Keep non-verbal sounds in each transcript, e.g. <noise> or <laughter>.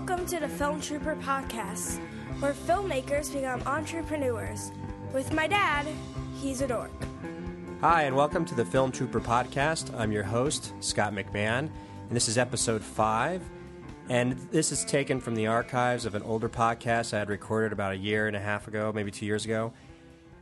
Welcome to the Film Trooper Podcast, where filmmakers become entrepreneurs. With my dad, he's a dork. Hi, and welcome to the Film Trooper Podcast. I'm your host, Scott McMahon, and this is episode five. And this is taken from the archives of an older podcast I had recorded about a year and a half ago, maybe two years ago.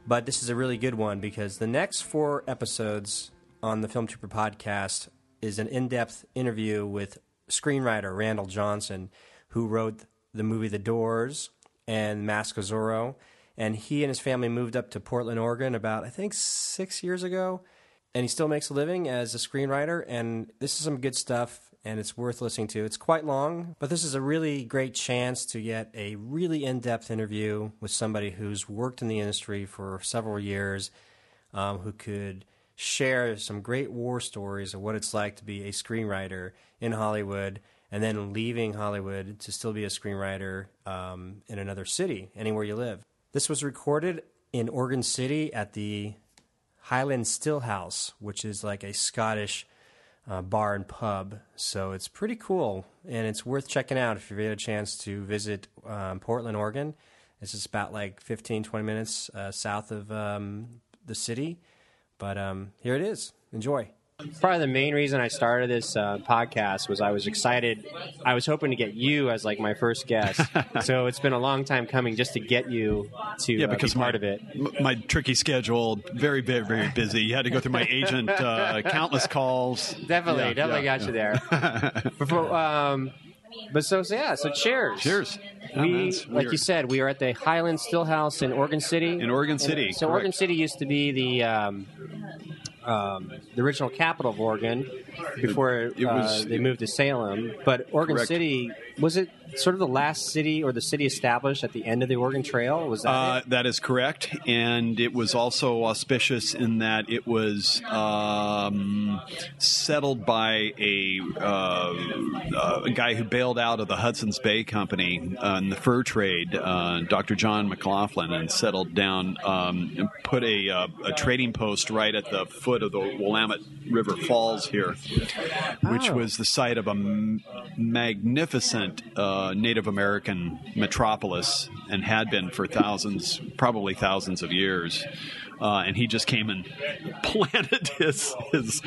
But this is a really good one because the next four episodes on the Film Trooper Podcast is an in depth interview with screenwriter Randall Jahnson, who wrote the movie The Doors and Mask of Zorro. And he and his family moved up to Portland, Oregon about, I think, six years ago. And he still makes a living as a screenwriter. And this is some good stuff, and it's worth listening to. It's quite long, but this is a really great chance to get a really in depth interview with somebody who's worked in the industry for several years, um, who could share some great war stories of what it's like to be a screenwriter in Hollywood and then leaving Hollywood to still be a screenwriter um, in another city, anywhere you live. This was recorded in Oregon City at the Highland Stillhouse, which is like a Scottish uh, bar and pub. So it's pretty cool, and it's worth checking out if you get a chance to visit um, Portland, Oregon. It's just about like 15, 20 minutes uh, south of um, the city. But um, here it is. Enjoy. Probably the main reason I started this uh, podcast was I was excited. I was hoping to get you as like my first guest. <laughs> so it's been a long time coming just to get you to yeah, uh, because be part my, of it. m- My tricky schedule, very, very, very busy. You had to go through my <laughs> agent, uh, countless calls. Definitely, Yeah, definitely yeah, got you there. <laughs> Before, um, but so, so yeah, so cheers. Cheers. Oh, We, like you said, we are at the Highland Stillhouse in Oregon City. In Oregon And City, so correct. Oregon City used to be the um, um, the original capital of Oregon before It was- uh, they moved to Salem. But Oregon Correct. City was it sort of the last city or the city established at the end of the Oregon Trail? Was that Uh, it? that is correct, and it was also auspicious in that it was um, settled by a, uh, uh, a guy who bailed out of the Hudson's Bay Company uh, in the fur trade, uh, Dr. John McLoughlin, and settled down um, and put a, uh, a trading post right at the foot of the Willamette River Falls here, which Oh. was the site of a m- magnificent uh, Native American metropolis and had been for thousands, probably thousands of years. Uh, and he just came and <laughs> planted his his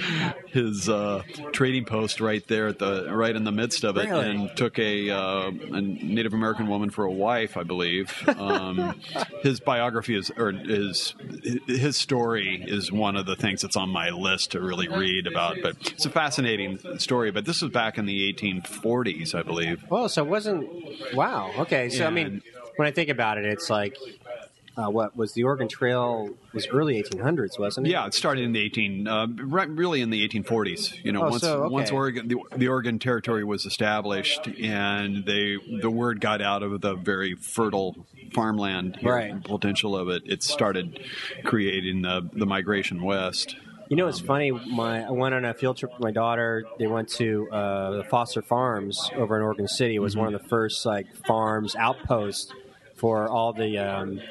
his uh, trading post right there at the right in the midst of it, Really? and took a, uh, a Native American woman for a wife, I believe. Um, <laughs> his biography is or his his story is one of the things that's on my list to really read about. But it's a fascinating story. But this was back in the 1840s, I believe. Oh, so it wasn't. Wow. Okay. So I mean, when I think about it, it's like. Uh, what was the Oregon Trail? Was early 1800s, wasn't it? Yeah, it started in the 18, uh, right, really in the 1840s. You know, Oh, once so, okay. once Oregon, the, the Oregon Territory was established, and they the word got out of the very fertile farmland here, Right. potential of it. It started creating the, the migration west. You know, it's funny. My I went on a field trip with my daughter. They went to uh, the Foster Farms over in Oregon City. It was one of the first like farms outposts for all the um,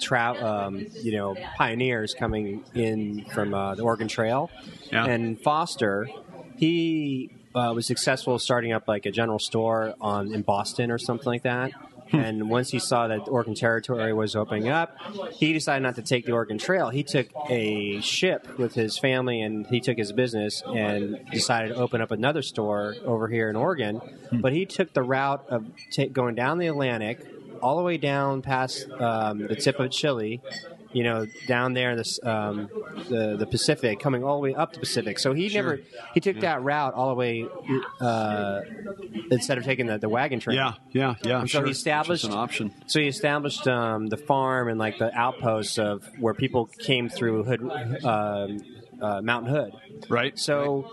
tra- um, you know pioneers coming in from uh, the Oregon Trail. Yeah. And Foster, he uh, was successful starting up like a general store on in Boston or something like that. And once he saw that Oregon Territory was opening up, he decided not to take the Oregon Trail. He took a ship with his family and he took his business and decided to open up another store over here in Oregon. But he took the route of ta- going down the Atlantic all the way down past um, the tip of Chile, you know, down there in the, um, the the Pacific, coming all the way up the Pacific. So he never he took that route all the way uh, instead of taking the, the wagon train. Yeah, yeah, yeah. And so sure. he established an option. So he established um, the farm and like the outposts of where people came through Hood, um, uh, Mountain Hood. Right. So,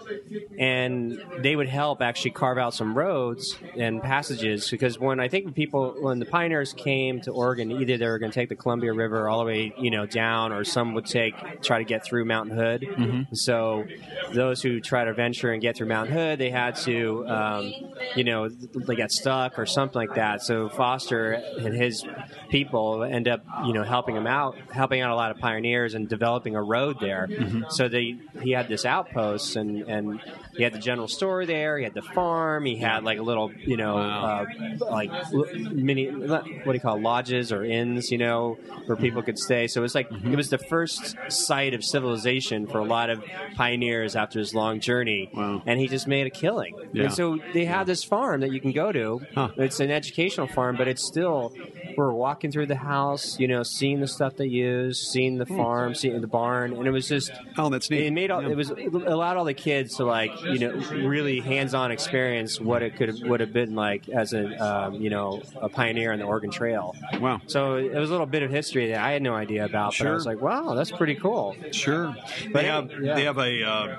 and they would help actually carve out some roads and passages because when I think people, when the pioneers came to Oregon, either they were going to take the Columbia River all the way, you know, down, or some would take try to get through Mountain Hood. Mm-hmm. So, those who try to venture and get through Mountain Hood, they had to, um, you know, they got stuck or something like that. So Foster and his people end up, you know, helping him out, helping out a lot of pioneers and developing a road there. So they he had this outpost, and and he had the general store there. He had the farm. He had like a little, you know, Wow. uh, like mini what do you call it, lodges or inns, you know, where people could stay. So it was like Mm-hmm. it was the first site of civilization for a lot of pioneers after his long journey. Wow. And he just made a killing. Yeah. And so they have this farm that you can go to. Huh. It's an educational farm, but it's still we're walking through the house, you know, seeing the stuff they use, seeing the farm, seeing the barn, and it was just Oh, that's neat. it made all, Yeah. it was it allowed all the kids to like you know really hands-on experience what it could would have been like as a um, you know a pioneer on the Oregon Trail. Wow. So it was a little bit of history that I had no idea about, but I was like, wow, that's pretty cool. Sure. But they have yeah. they have a uh,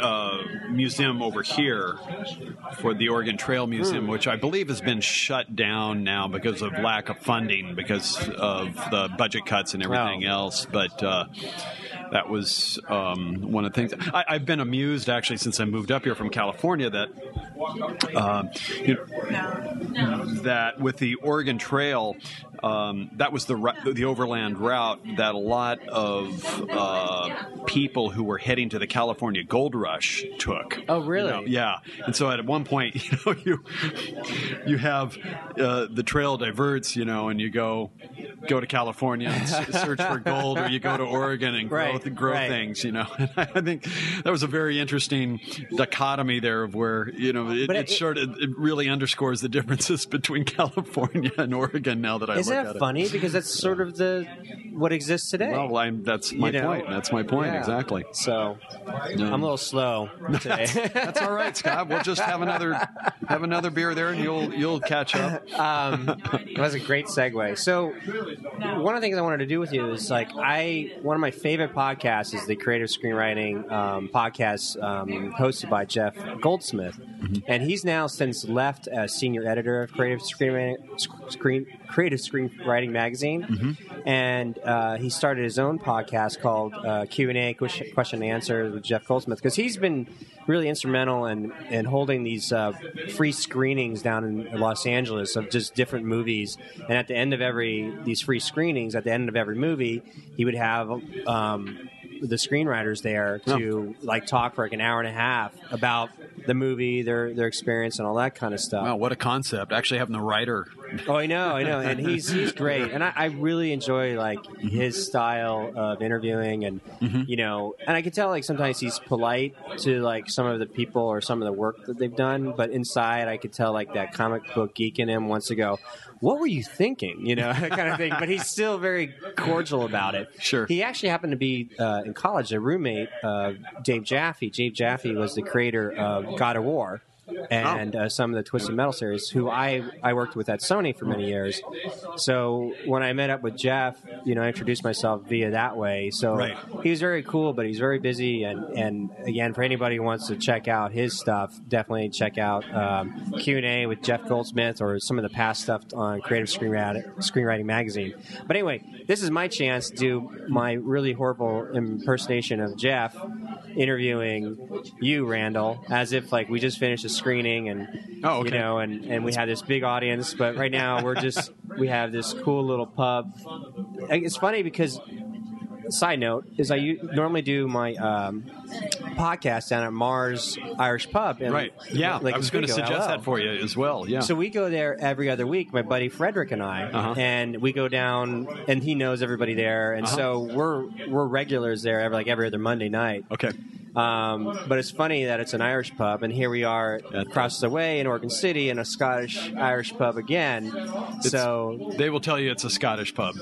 uh, museum over here for the Oregon Trail Hmm. Museum, which I believe has been shut down now because of lack of funding, because of the budget cuts and everything else. But uh, that was um, one of the things. I, I've been amused actually since I moved up here from California that. Uh, you know, that with the Oregon Trail, um, that was the the overland route that a lot of uh, people who were heading to the California Gold Rush took. Oh, really? You know, yeah. And so at one point, <laughs> you know, you you have uh, the trail diverts, you know, and you go go to California and <laughs> search for gold, or you go to Oregon and grow Right, grow right. things, you know. <laughs> I think that was a very interesting dichotomy there of where you know it, it, it- sort of it really underscores the differences <laughs> between California and Oregon. Now that I Isn't look that at funny? Because that's sort of the what exists today. Well, I'm, that's my You know? point. That's my point Yeah. exactly. So I'm a little slow today. That's all right, Scott. We'll just have another have another beer there, and you'll you'll catch up. um, that was a great segue. So, one of the things I wanted to do with you is like I one of my favorite podcasts is the Creative Screenwriting um, podcast um, hosted by Jeff Goldsmith, and he's now since left as senior editor of Creative Screenwriting Screen Creative Screenwriting magazine, and uh, he started his own podcast called uh, Q and A question question and answer with Jeff Goldsmith because he's been really instrumental in in holding these uh, free screenings down in Los Angeles of just different movies. And at the end of every these free screenings, at the end of every movie, he would have. Um, the screenwriters there to like talk for like an hour and a half about the movie, their their experience, and all that kind of stuff. Wow, what a concept! Actually, having the writer. <laughs> Oh, I know, I know, and he's he's great, and I, I really enjoy like Mm-hmm. his style of interviewing, and you know, and I can tell like sometimes he's polite to like some of the people or some of the work that they've done, but inside I could tell like that comic book geek in him wants to go, "What were you thinking?" You know, <laughs> that kind of thing. But he's still very cordial about it. Sure. He actually happened to be uh, in college a roommate of Dave Jaffe. Dave Jaffe was the creator of God of War and uh, some of the Twisted Metal series, who I, I worked with at Sony for many years. So when I met up with Jeff, you know, I introduced myself via that way. So Right. he was very cool, but he's very busy. And, and again, for anybody who wants to check out his stuff, definitely check out um, Q and A with Jeff Goldsmith or some of the past stuff on Creative Screenwriting, Screenwriting Magazine. But anyway, this is my chance to do my really horrible impersonation of Jeff interviewing you, Randall, as if like we just finished a screening and Oh, okay. you know, and and we had this big audience. But right now we're just <laughs> we have this cool little pub. It's funny because. Side note is I normally do my um, podcast down at Maher's Irish Pub. In Right. Yeah, Lake I was going to suggest LO. that for you as well. Yeah. So we go there every other week, my buddy Frederick and I, Uh-huh. and we go down, and he knows everybody there, and Uh-huh. so we're we're regulars there, every, like every other Monday night. okay. Um, but it's funny that it's an Irish pub, and here we are across the way in Oregon City in a Scottish Irish pub again. so They will tell you it's a Scottish pub.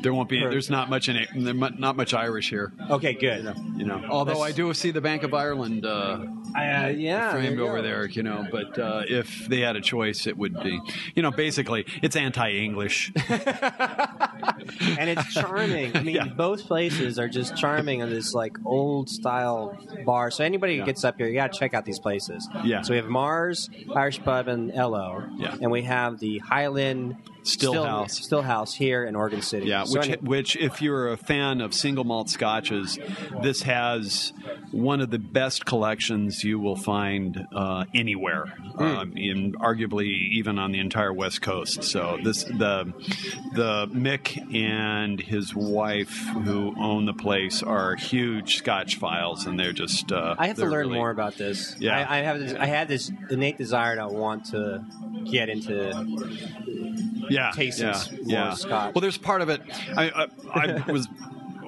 There won't be. There's not much in it. Not much Irish here. okay, good. You know. Although That's- I do see the Bank of Ireland uh, Uh, yeah, framed over there. You know. But uh, if they had a choice, it would be. You know, basically, it's anti-English. <laughs> and it's charming. I <laughs> mean, Yeah. both places are just charming in this like old style bar. So anybody who gets up here, you got to check out these places. Yeah. So we have Maher's Irish Pub and LO. Yeah. And we have the Highland Still House. Still House here in Oregon City. Yeah, So which, any- which, if you're a fan of single malt scotches, this has one of the best collections you will find uh, anywhere, um, in arguably even on the entire West Coast. So this the the Mick and his wife who own the place are huge Scotch files, and they're just. Uh, I have to learn really- more about this. Yeah. I, I have. This, I had this innate desire to want to get into. yeah, tasting yeah, s- more yeah. Scotch. Well, there's part of it. I, I, I <laughs> was.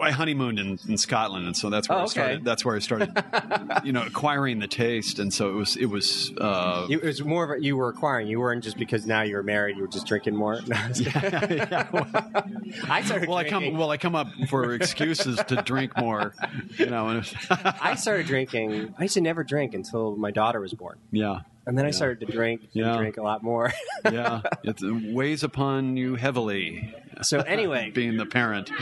I honeymooned in, in Scotland, and so that's where Oh, I okay. started. That's where I started, <laughs> you know, acquiring the taste, and so it was. It was. Uh, It was more of a, you were acquiring. You weren't just because now you were married. You were just drinking more. <laughs> No, I was kidding. <laughs> I started. well, I come. Well, I come up for excuses to drink more. You know, and it was- I started drinking. I used to never drink until my daughter was born, yeah, and then I started to drink. Yeah. drink a lot more. <laughs> yeah. It weighs upon you heavily. so anyway, <laughs> being the parent. <laughs>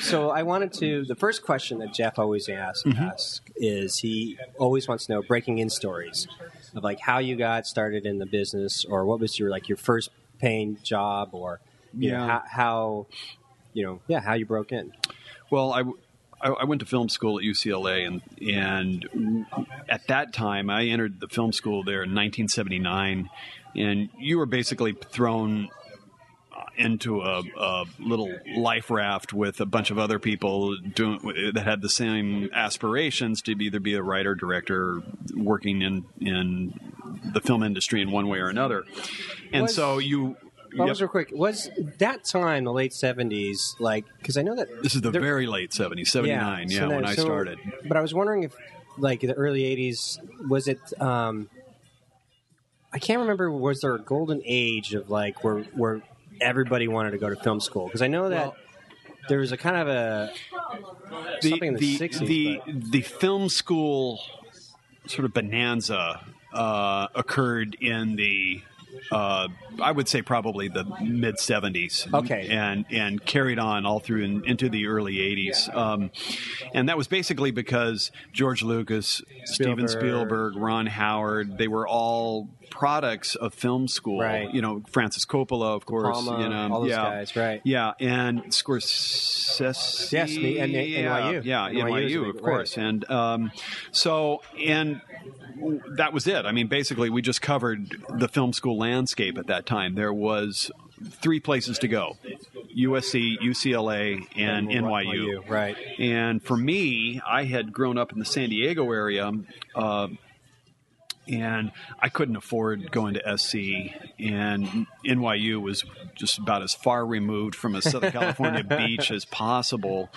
So I wanted to. The first question that Jeff always asks, Mm-hmm. asks is he always wants to know breaking in stories of like how you got started in the business, or what was your like your first paying job, or you know, Yeah. how, how you know yeah how you broke in. Well, I, I, I went to film school at UCLA, and and at that time, I entered the film school there in 1979, and you were basically thrown into a, a little life raft with a bunch of other people doing that had the same aspirations to either be a writer, director, working in in the film industry in one way or another, and Was- so you. Yep. was real quick. Was that time the late seventies? Like, because I know that This is the very late 70s, 79, yeah, so when then- I started. But I was wondering if, like, the early '80s, was it? Um, I can't remember. Was there a golden age of like where where everybody wanted to go to film school? Because I know that Well- there was a kind of a something in the, '60s. the, the film school sort of bonanza uh, occurred in the uh, I would say probably the mid '70s. Okay. and and carried on all through in, into the early '80s, um, and that was basically because George Lucas, Steven Spielberg. Spielberg, Ron Howard, they were all products of film school. Right. You know, Francis Coppola, of course. Palma, you know, all those yeah, guys, right. Yeah, and Scorsese. Yes, the- and- and NYU. Yeah, NYU is NYU, of course. And um, so, and that was it. I mean, basically, we just covered the film school landscape at that time. There was three places to go USC, UCLA, and NYU. right? And for me, I had grown up in the San Diego area. Uh, and I couldn't afford going to SC, and NYU was just about as far removed from a Southern California <laughs> beach as possible.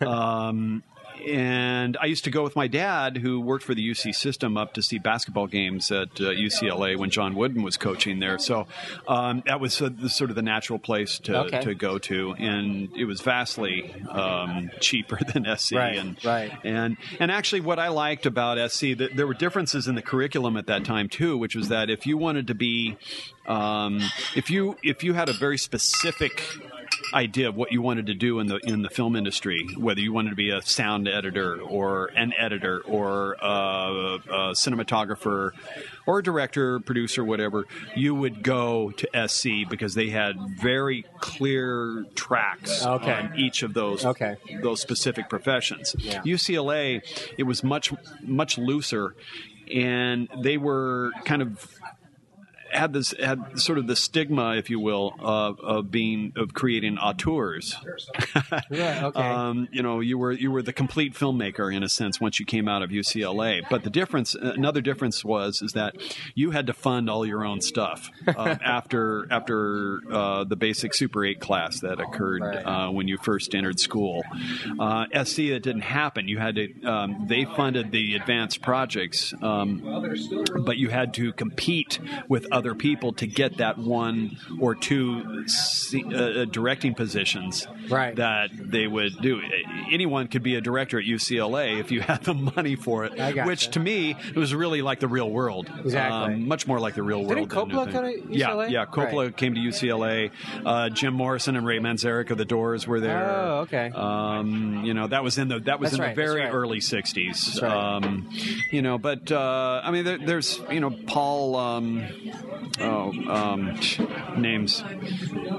Um, and I used to go with my dad, who worked for the UC system, up to see basketball games at uh, UCLA when John Wooden was coaching there. So um, that was uh, the, sort of the natural place to, Okay. to go to, and it was vastly um, cheaper <laughs> than SC. Right, and right. and and actually, what I liked about SC, that there were differences in the curriculum at that time too, which was that if you wanted to be, um, if you if you had a very specific idea of what you wanted to do in the in the film industry, whether you wanted to be a sound editor or an editor or a, a cinematographer or a director, producer, whatever, you would go to SC because they had very clear tracks Okay. on each of those Okay. those specific professions. Yeah. UCLA, it was much much looser, and they were kind of had this had sort of the stigma, if you will, of, of being of creating auteurs. Right, okay. <laughs> Um, you know, you were you were the complete filmmaker in a sense once you came out of UCLA. But the difference, another difference was, is that you had to fund all your own stuff uh, <laughs> after after uh, the basic Super Eight class that occurred Right. uh, when you first entered school. Uh, SC that didn't happen. You had to. Um, they funded the advanced projects, um, but you had to compete with other people to get that one or two uh, uh, directing positions Right. that they would do. Anyone could be a director at UCLA if you <laughs> had the money for it, I gotcha. which to me it was really like the real world. Exactly. Um, much more like the real Didn't world. than Coppola anything. go to UCLA? Yeah, yeah. Coppola Right. came to UCLA. Uh, Jim Morrison and Ray Manzarek of the Doors were there. Oh, okay. Um, you know that was in the that was That's in right, the very right. early '60s. Right. Um, you know, but uh, I mean, there, there's you know Paul. Um, oh um, names.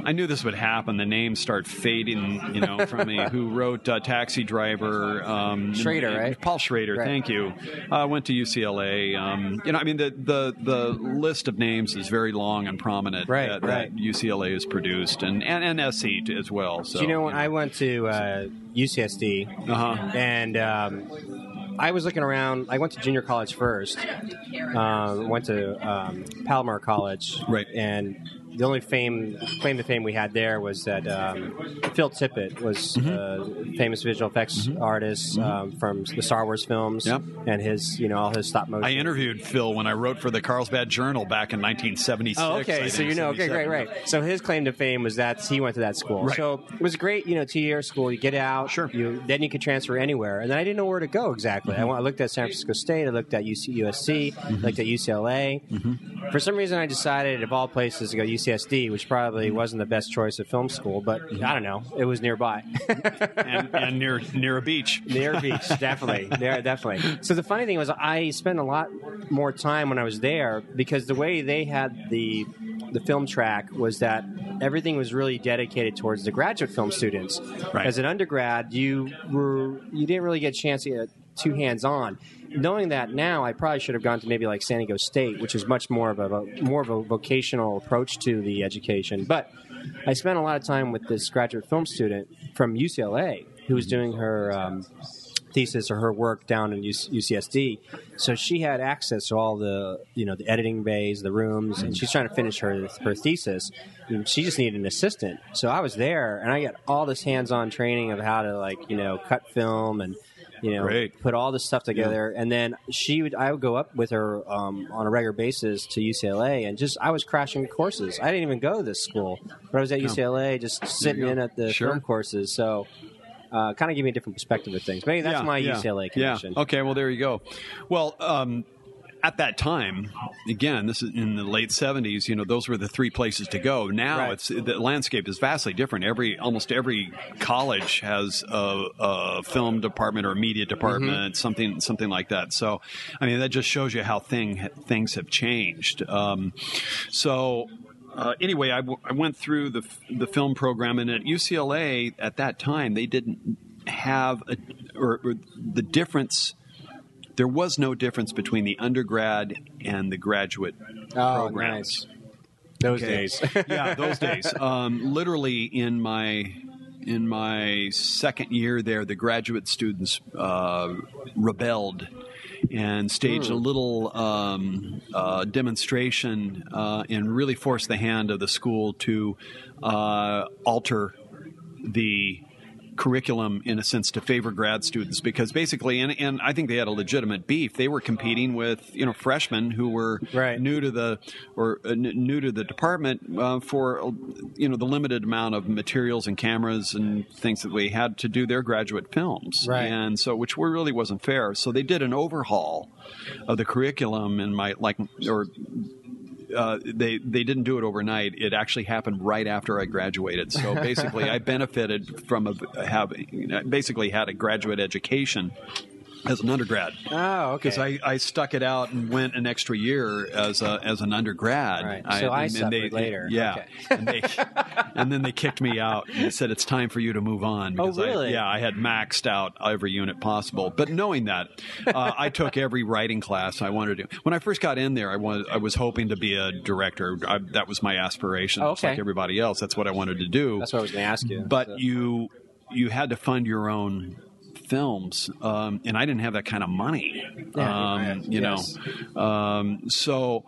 I knew this would happen. The names start fading, you know, from me. <laughs> Who wrote uh, Taxi Driver? Um, Schrader, right? Paul Schrader. Right. Thank you. Uh, went to UCLA. Um, you know, I mean, the, the the list of names is very long and prominent Right, that, right. that UCLA has produced, and and, and SC as well. So Do you know when I went to uh, UCSD Uh-huh. and um, I was looking around. I went to junior college first. Um, went to um, Palomar College, Right. And the only fame claim to fame we had there was that um, Phil Tippett was Mm-hmm. a famous visual effects artist um, from the Star Wars films, Yep. and his you know all his stop motion. I interviewed Phil when I wrote for the Carlsbad Journal back in 1976. Oh, okay. think, So you know, okay, great, 77. right. So his claim to fame was that he went to that school. Right. So it was a great, you know, two year school. You get out, Sure. You then you could transfer anywhere, and then I didn't know where to go exactly. I, went, I looked at San Francisco State, I looked at UC, USC, Mm-hmm. looked at UCLA. For some reason, I decided of all places to go UCSD, which probably Mm-hmm. wasn't the best choice of film school, but I don't know, it was nearby. <laughs> and, and near near a beach. Near a beach, definitely. <laughs> There, definitely. So the funny thing was, I spent a lot more time when I was there because the way they had the the film track was that everything was really dedicated towards the graduate film students. Right. As an undergrad, you were you didn't really get a chance to get too hands on. Knowing that now, I probably should have gone to maybe like San Diego State, which is much more of a more of a vocational approach to the education. But I spent a lot of time with this graduate film student from UCLA who was doing her um, thesis or her work down in UC- UCSD. So she had access to all the you know the editing bays, the rooms, and she's trying to finish her her thesis. And she just needed an assistant. So I was there, and I got all this hands-on training of how to like you know cut film and you know Great. put all this stuff together. And then she would I would go up with her um, on a regular basis to UCLA, and just I was crashing courses. I didn't even go to this school, but I was at UCLA just sitting in at the Sure. film courses. So. Uh, kind of give me a different perspective of things. Maybe that's Yeah, my yeah, UCLA connection. Yeah. Okay. Well, there you go. Well, um, at that time, again, this is in the late '70s. You know, those were the three places to go. Now, Right. it's the landscape is vastly different. Every almost every college has a, a film department or a media department, Mm-hmm. something something like that. So, I mean, that just shows you how thing things have changed. Um, so. Uh, anyway, I, w- I went through the f- the film program, and at UCLA at that time they didn't have a, or, or the difference. There was no difference between the undergrad and the graduate Oh, programs. nice. Those Okay. days. <laughs> yeah, those days. <laughs> Um, literally in my in my second year there, the graduate students uh, rebelled and staged a little um, uh, demonstration uh, and really forced the hand of the school to uh, alter the curriculum in a sense to favor grad students because basically and, and I think they had a legitimate beef they were competing with you know freshmen who were Right. new to the or uh, new to the department uh, for you know the limited amount of materials and cameras and things that we had to do their graduate films Right. and so which were, really wasn't fair so they did an overhaul of the curriculum in my like or uh, they they didn't do it overnight. It actually happened right after I graduated. So basically, I <laughs> benefited from a, having you know, basically had a graduate education as an undergrad. Oh, okay. Because I, I stuck it out and went an extra year as a, as an undergrad. Right. So I and- and suffered later. Yeah, Okay. and, they, and then they kicked me out and said it's time for you to move on. Because Oh, really? I, yeah, I had maxed out every unit possible. But knowing that, uh, I took every writing class I wanted to. When I first got in there, I was I was hoping to be a director. I, that was my aspiration. Oh, just like everybody else. That's what I wanted to do. That's what I was going to ask you. But So- you you had to fund your own films, um, and I didn't have that kind of money. Yeah, um, right. you Yes. know, um, so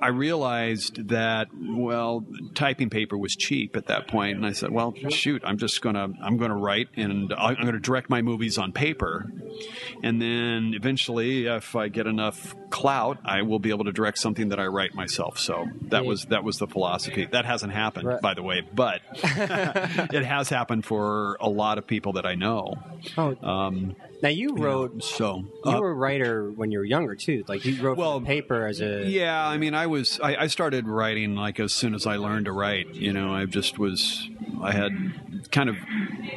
I realized that well, typing paper was cheap at that point, and I said, well, shoot, I'm just gonna I'm gonna write and I'm gonna direct my movies on paper, and then eventually, if I get enough clout, I will be able to direct something that I write myself. So that was that was the philosophy. That hasn't happened, Right. by the way, but <laughs> it has happened for a lot of people that I know. oh, Um, now you wrote. so You uh, were a writer when you were younger too. Like you wrote Well, paper as a. Yeah, I mean, I was I, I started writing like as soon as I learned to write. You know, I just was I had kind of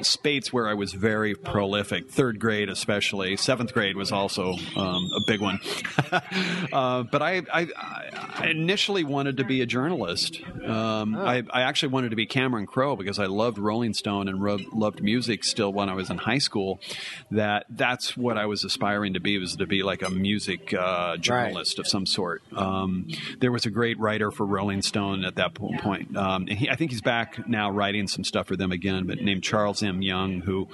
spates where I was very prolific. Third grade, especially. Seventh grade was also um, a big one. <laughs> <laughs> uh, but I, I, I, initially wanted to be a journalist. Um, oh. I, I, actually wanted to be Cameron Crowe because I loved Rolling Stone and ro- loved music still when I was in high school. That that's what I was aspiring to be was to be like a music uh, journalist right. of some sort. Um, there was a great writer for Rolling Stone at that point. Um, he, I think he's back now writing some stuff for them again, but named Charles M. Young, who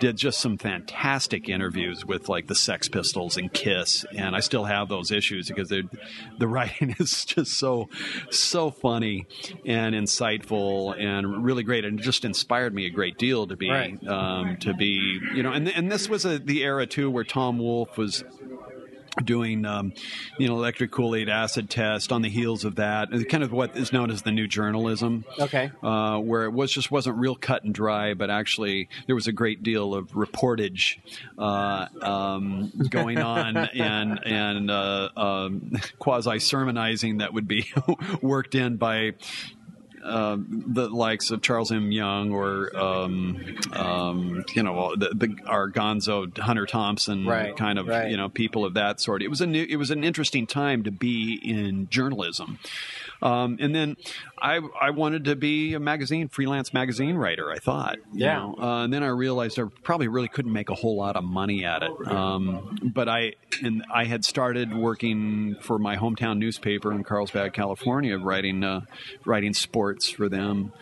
did just some fantastic interviews with like the Sex Pistols and Kiss, and I still have those issues because the writing <laughs> is just so so funny and insightful and really great, and just inspired me a great deal to be right. um, to be you know, and and this was a, the era too where Tom Wolfe was doing um, you know electric Kool-Aid acid test on the heels of that kind of what is known as the new journalism. Okay. Uh, where it was just wasn't real cut and dry but actually there was a great deal of reportage uh, um, going on <laughs> and and uh, um, <laughs> quasi sermonizing that would be <laughs> worked in by um, the likes of Charles M. Young or um, um, you know the, the, our Gonzo Hunter Thompson right, kind of right. you know people of that sort. It was a new, it was an interesting time to be in journalism. Um, and then I, I wanted to be a magazine, freelance magazine writer, I thought. Yeah. Uh, and then I realized I probably really couldn't make a whole lot of money at it. Um, but I, and I had started working for my hometown newspaper in Carlsbad, California, writing, uh, writing sports for them.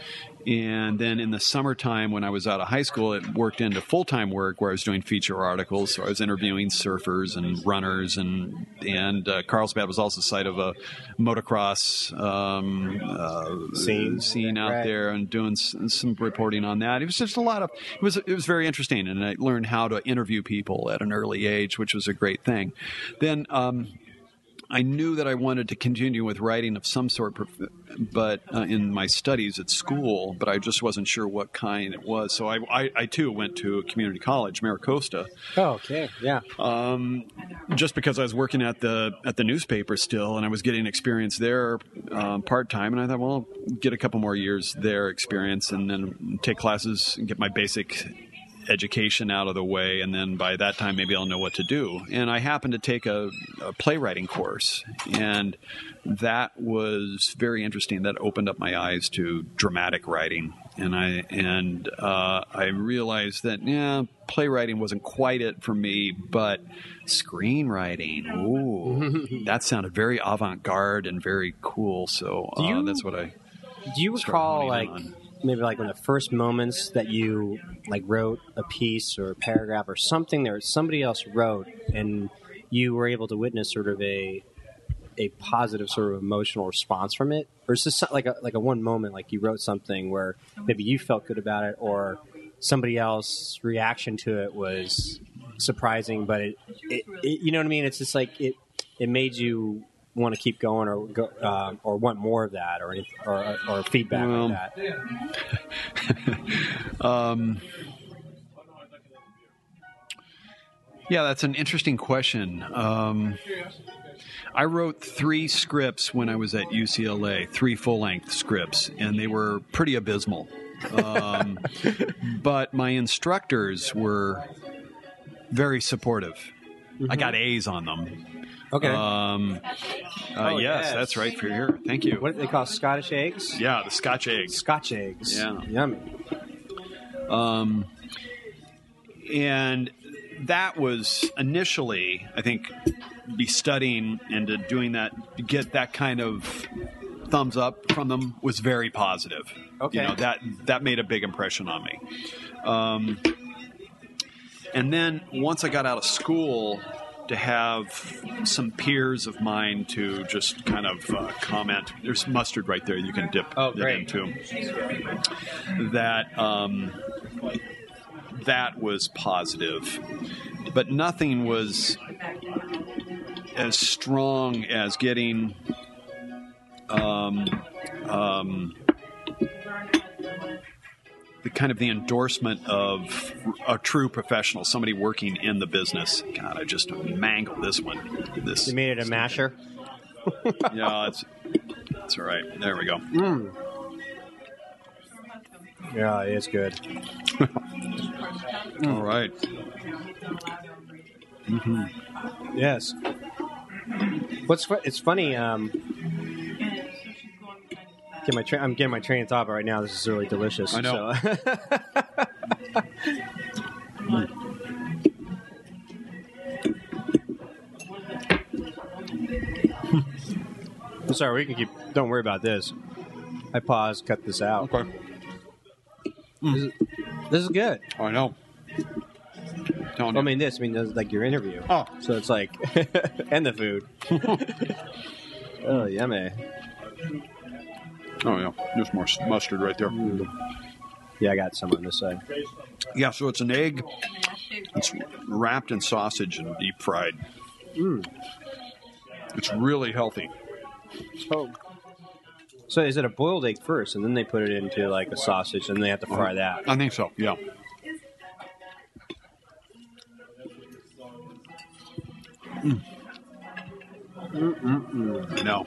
And then in the summertime, when I was out of high school, it worked into full time work where I was doing feature articles. So I was interviewing surfers and runners, and and uh, Carlsbad was also the site of a motocross um, uh, scene scene out right. there, and doing some reporting on that. It was just a lot of it was it was very interesting, and I learned how to interview people at an early age, which was a great thing. Then. Um, I knew that I wanted to continue with writing of some sort, but uh, in my studies at school, but I just wasn't sure what kind it was. So I, I, I too went to a community college, MiraCosta. Oh, okay, yeah. Um, just because I was working at the at the newspaper still, and I was getting experience there um, part time, and I thought, well, I'll get a couple more years there experience, and then take classes and get my basic education out of the way, and then by that time, maybe I'll know what to do. And I happened to take a, a playwriting course, and that was very interesting. That opened up my eyes to dramatic writing, and I and uh, I realized that yeah, playwriting wasn't quite it for me, but screenwriting, ooh, that sounded very avant-garde and very cool. So uh, you, that's what I. Do you recall like? On maybe like one of the first moments that you like wrote a piece or a paragraph or something that somebody else wrote and you were able to witness sort of a a positive sort of emotional response from it or is this like a like a one moment like you wrote something where maybe you felt good about it or somebody else's reaction to it was surprising but it, it, it you know what i mean? It's just like it it made you want to keep going or go, uh, or want more of that or or, or feedback well, like that? <laughs> um, yeah, that's an interesting question. Um, I wrote three scripts when I was at UCLA, three full length scripts, and they were pretty abysmal. Um, <laughs> but my instructors were very supportive. Mm-hmm. I got A's on them. Okay. Um, uh, oh, yes, yes, that's right for here. Thank you. What do they call Scottish eggs? Yeah, the Scotch eggs. Scotch eggs. Yeah. Yummy. Um, and that was initially, I think, be studying and to doing that, to get that kind of thumbs up from them was very positive. Okay. You know, that, that made a big impression on me. Um, and then once I got out of school, to have some peers of mine to just kind of uh, comment. There's mustard right there you can dip oh, it into. That um, that was positive, but nothing was as strong as getting um, um, the kind of the endorsement of a true professional, somebody working in the business. God, I just mangled this one. This you made it a masher. <laughs> yeah, it's it's all right. There we go. Mm. Yeah, it's good. <laughs> All right. Yes. What's it's funny. Um, get my tra- I'm getting my train of thought right now. This is really delicious. I know. so- <laughs> I'm sorry. We can keep. Don't worry about this. I pause. Cut this out. Okay. Mm. This, is, this is good. I know. Telling I mean, this. I mean, this is like your interview. Oh. so it's like, <laughs> and the food. <laughs> oh, yummy. Oh yeah, there's more mustard right there. Mm. Yeah, I got some on this side. Yeah, so it's an egg. It's wrapped in sausage and deep fried. Mm. It's really healthy. So, so is it a boiled egg first, and then they put it into like a sausage, and they have to fry uh-huh. that? I think so. Yeah. Mm. mm I know.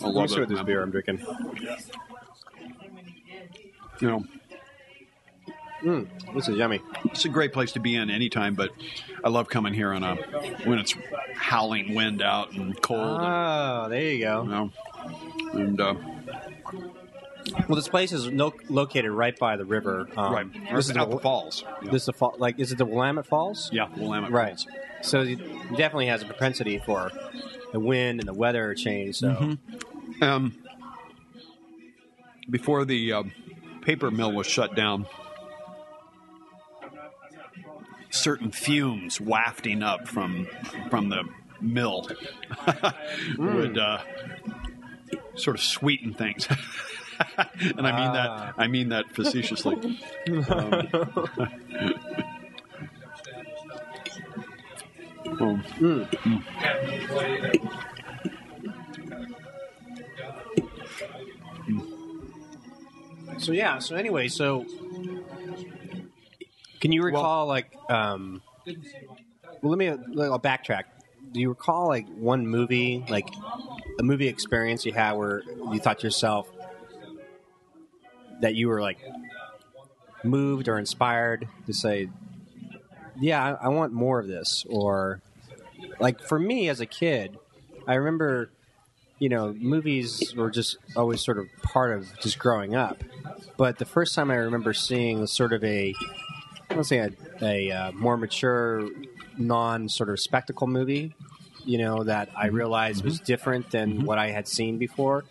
I Let me love see it. what this man. beer I'm drinking. You know, This is yummy. it's a great place to be in anytime, but I love coming here on a when it's howling wind out and cold. and, Oh, there you you go. know, and uh, Well, this place is no, located right by the river. Um, right, This is the, the falls. This is the fall. Like, is it the Willamette Falls? Yeah, Willamette Right. Falls. So it definitely has a propensity for the wind and the weather change. So Um, before the uh, paper mill was shut down, certain fumes wafting up from from the mill <laughs> would uh, sort of sweeten things. <laughs> and I mean Ah. that I mean that facetiously. <laughs> Um, um, So yeah. So anyway, so can you recall like um well let me I'll backtrack. Do you recall like one movie, like a movie experience you had where you thought to yourself that you were like moved or inspired to say, "Yeah, I, I want more of this," or like for me as a kid, I remember you know, movies were just always sort of part of just growing up. But the first time I remember seeing sort of a, I don't say a, a uh, more mature, non sort of spectacle movie, you know, that I mm-hmm. realized was mm-hmm. different than mm-hmm. what I had seen before,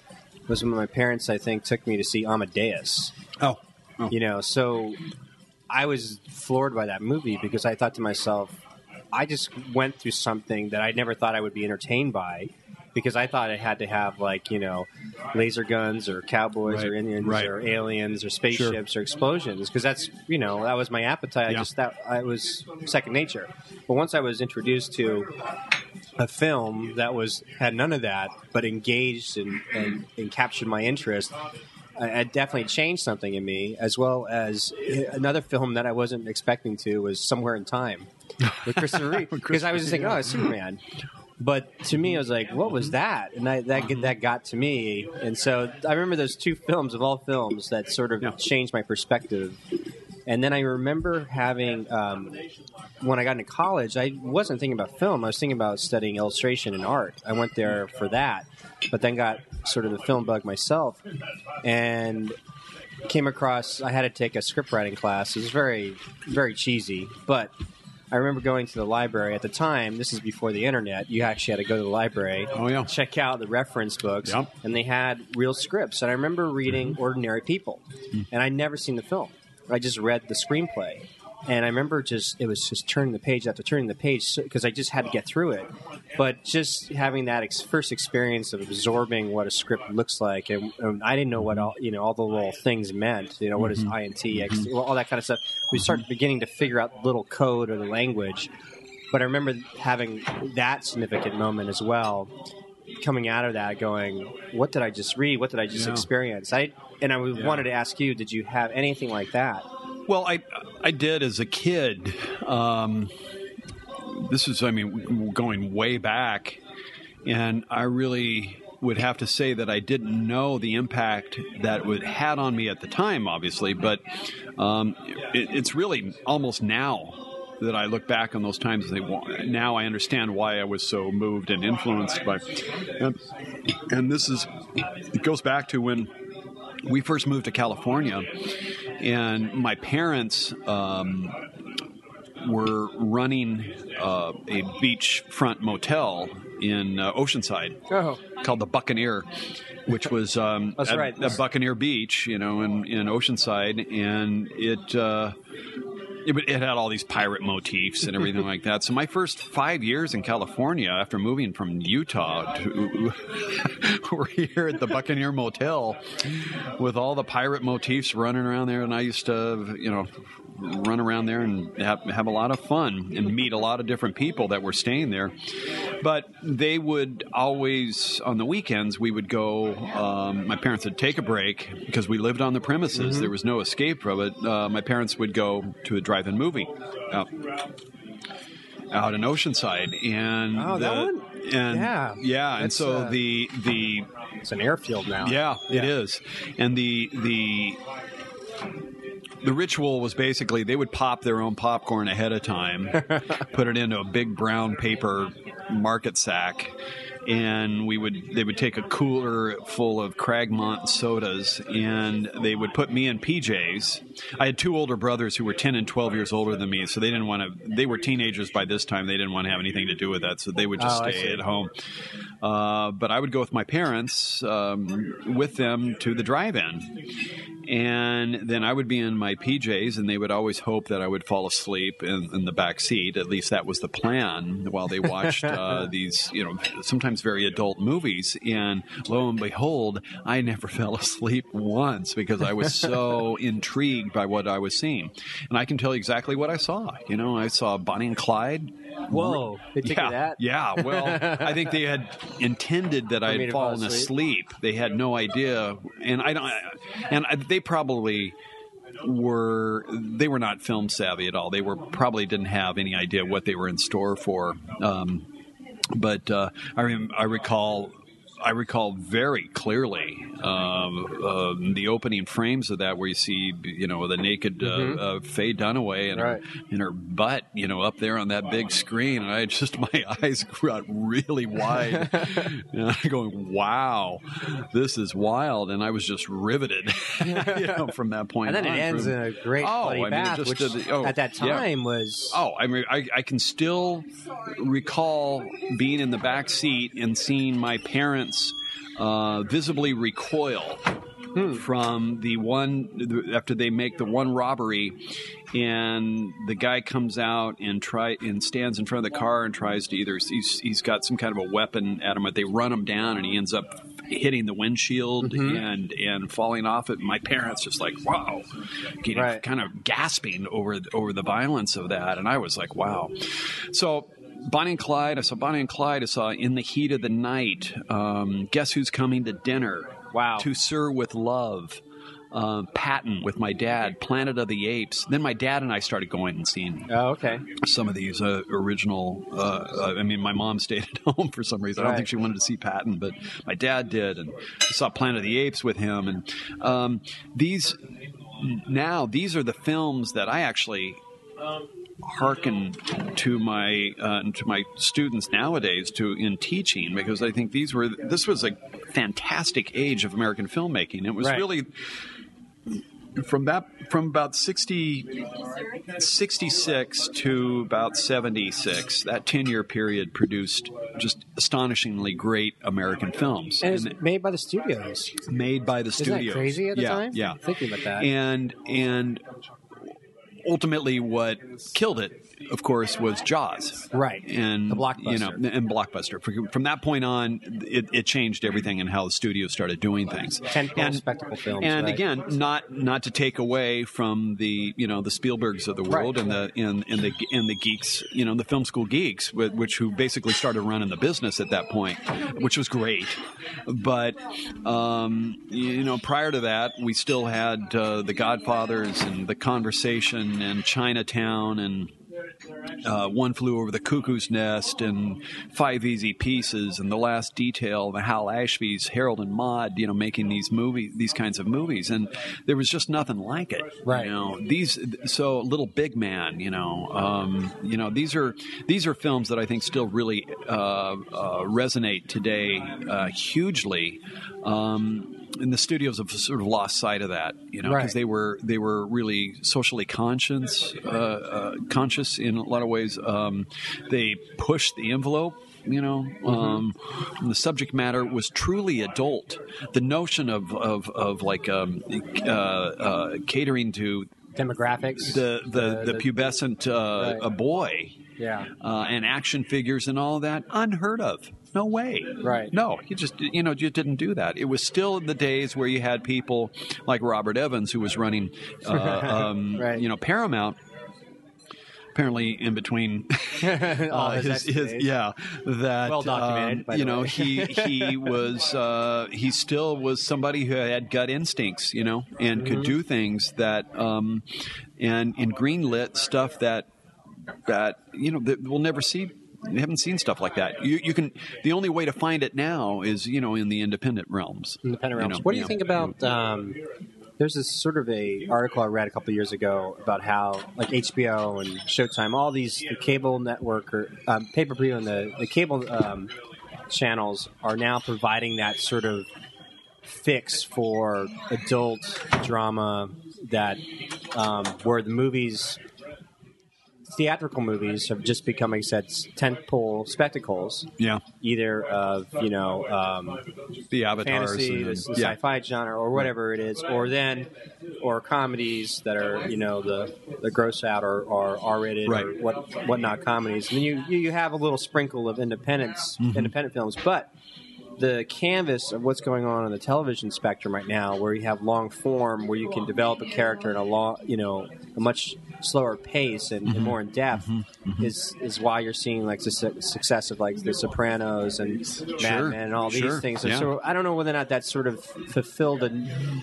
was when my parents, I think, took me to see Amadeus. oh, oh. You know, so I was floored by that movie because I thought to myself, I just went through something that I never thought I would be entertained by because I thought it had to have like, you know, laser guns or cowboys or Indians right. or aliens or spaceships or explosions because that's, you know, that was my appetite. I just that I was second nature. But once I was introduced to a film that was had none of that, but engaged and, and, and captured my interest. It definitely changed something in me, as well as eh, another film that I wasn't expecting to was Somewhere in Time with Christopher <laughs> Reeve, because I was just thinking, oh, it's Superman. But to me, I was like, "What was that?" And I, that that got to me, and so I remember those two films of all films that sort of Yeah. changed my perspective. And then I remember having um, when I got into college, I wasn't thinking about film. I was thinking about studying illustration and art. I went there for that, but then got sort of the film bug myself, and came across. I had to take a script writing class. It was very, very cheesy, but I remember going to the library at the time. This is before the internet. You actually had to go to the library, Oh, yeah. check out the reference books, Yep. and they had real scripts. And I remember reading Mm-hmm. Ordinary People, and I'd never seen the film. I just read the screenplay. And I remember just it was just turning the page after turning the page because I just had to get through it. But just having that ex- first experience of absorbing what a script looks like, and, and I didn't know what all you know all the little things meant. You know what is mm-hmm. int, X, mm-hmm. well, all that kind of stuff. We start beginning to figure out little code or the language. But I remember having that significant moment as well, coming out of that, going, "What did I just read? What did I just Yeah. experience?" I and I Yeah. wanted to ask you, did you have anything like that? Well, I I did as a kid. Um, this is, I mean, going way back, and I really would have to say that I didn't know the impact that it had on me at the time, obviously, but um, it, it's really almost now that I look back on those times and say, now I understand why I was so moved and influenced by. And, and this is, it goes back to when we first moved to California, and my parents um, were running uh, a beachfront motel in uh, Oceanside Oh. called the Buccaneer, which was um, That's at, right. at Buccaneer Beach, you know, in, in Oceanside, and it. Uh, it, it had all these pirate motifs and everything like that. So my first five years in California, after moving from Utah to <laughs> were here at the Buccaneer Motel with all the pirate motifs running around there, and I used to, you know, run around there and have, have a lot of fun and meet a lot of different people that were staying there. But they would always, on the weekends, we would go. Um, my parents would take a break because we lived on the premises. There was no escape from it. Uh, my parents would go to a drive-in movie out, out in Oceanside, and Oh, that the- one? and Yeah. yeah, and so uh, the the It's an airfield now. yeah, it is. And the the the ritual was basically they would pop their own popcorn ahead of time, <laughs> put it into a big brown paper market sack, and we would they would take a cooler full of Cragmont sodas and they would put me in PJs. I had two older brothers who were 10 and 12 years older than me, so they didn't want to they were teenagers by this time. They didn't want to have anything to do with that, so they would just Oh, stay at home. Uh, but I would go with my parents um, with them to the drive-in, and then I would be in my PJs, and they would always hope that I would fall asleep in, in the back seat. At least that was the plan while they watched uh, <laughs> these, you know, sometimes very adult movies. And lo and behold, I never <laughs> fell asleep once because I was so <laughs> intrigued by what I was seeing. And I can tell you exactly what I saw. You know, I saw Bonnie and Clyde. Whoa. They took yeah, that? yeah. Well, I think they had intended that <laughs> I had fallen asleep? asleep. They had no idea, and I don't. And I, they probably were they were not film savvy at all. They were probably didn't have any idea what they were in store for. Um, but uh, I rem- I recall. I recall very clearly um, um, the opening frames of that, where you see, you know, the naked uh, uh, Faye Dunaway and Mm-hmm. Right. her and her butt, you know, up there on that big screen, and I just <laughs> my eyes got really wide, <laughs> and I'm going, "Wow, this is wild!" And I was just riveted, <laughs> you know, from that point. And then it ends From- in a great Oh, bloody I mean, bath, just which the- oh, at that yeah. time was Oh, I mean, I, I can still recall being in the back seat and seeing my parents uh, visibly recoil from the one after they make the one robbery, and the guy comes out and try and stands in front of the car and tries to either he's, he's got some kind of a weapon at him, but they run him down and he ends up hitting the windshield and and falling off it. My parents just like wow, getting Right. kind of gasping over over the violence of that, and I was like, wow. So. Bonnie and Clyde. I saw Bonnie and Clyde. I saw In the Heat of the Night. Um, Guess Who's Coming to Dinner? Wow. To Sir with Love. Um, Patton with my dad. Planet of the Apes. Then my dad and I started going and seeing Oh, okay. some of these uh, original. Uh, uh, I mean, my mom <laughs> stayed at home for some reason. I don't think she wanted to see Patton, but my dad did, and I saw Planet of the Apes with him. And um, these now these are the films that I actually hearken to my uh, to my students nowadays to in teaching because I think these were this was a fantastic age of American filmmaking. It was Right. really from that from about 60 66 to about 76 that 10 year period produced just astonishingly great american films And And made by the studios. made by the Isn't studios crazy at the yeah, time? yeah Thinking about that. and and ultimately what killed it of course was jaws Right. and The blockbuster. you know and blockbuster from, that point on it, it changed everything and how the studio started doing things and spectacle films, and right. again not not to take away from the you know the spielbergs of the world Right. and the and, and the and the geeks you know the film school geeks which who basically started running the business at that point which was great but um, you know prior to that we still had uh, the godfathers and the conversation and chinatown and uh, One Flew Over the Cuckoo's Nest and Five Easy Pieces and The Last Detail, the Hal Ashby's, Harold and Maude, you know, making these movie these kinds of movies, and there was just nothing like it. Right. You know, these so Little Big Man, you know, um, you know, these are these are films that I think still really uh, uh, resonate today uh, hugely. Um, and the studios have sort of lost sight of that, you know, because Right. they were they were really socially conscious, uh, uh, conscious in a lot of ways. Um, they pushed the envelope. You know, um, the subject matter was truly adult. The notion of of, of like um, uh, uh, catering to Demographics. the the, the, pubescent uh, Right. a boy yeah. uh, and action figures and all that unheard of no way Right. no you just you know you didn't do that it was still in the days where you had people like robert evans who was running uh, <laughs> um, Right. you know paramount apparently in between <laughs> <laughs> uh, his his, yeah that Well documented, um, by you the know he he was uh, he still was somebody who had gut instincts you know and Mm-hmm. could do things that um, and in greenlit stuff that that you know that we'll never see haven't seen stuff like that you you can the only way to find it now is you know in the independent realms Independent you realms. know, what do you yeah. think about? Um, there's this sort of a article I read a couple years ago about how like HBO and Showtime, all these the cable network or um, pay per view and the the cable um, channels are now providing that sort of fix for adult drama that um, where the movies theatrical movies have just become like I said tentpole spectacles yeah either of you know um, the avatars fantasy, and, the, the yeah sci-fi genre, or whatever it is, or then, or comedies that are you know the the gross out or, or R-rated or Right. what whatnot comedies, and then you you you have a little sprinkle of independence Mm-hmm. independent films, but the canvas of what's going on in the television spectrum right now, where you have long form, where you can develop a character in a long, you know, a much slower pace and, Mm-hmm. and more in depth, is is why you're seeing like the su- success of like The Sopranos and Mad Men and all these sure, things. So, yeah. so I don't know whether or not that sort of fulfilled the,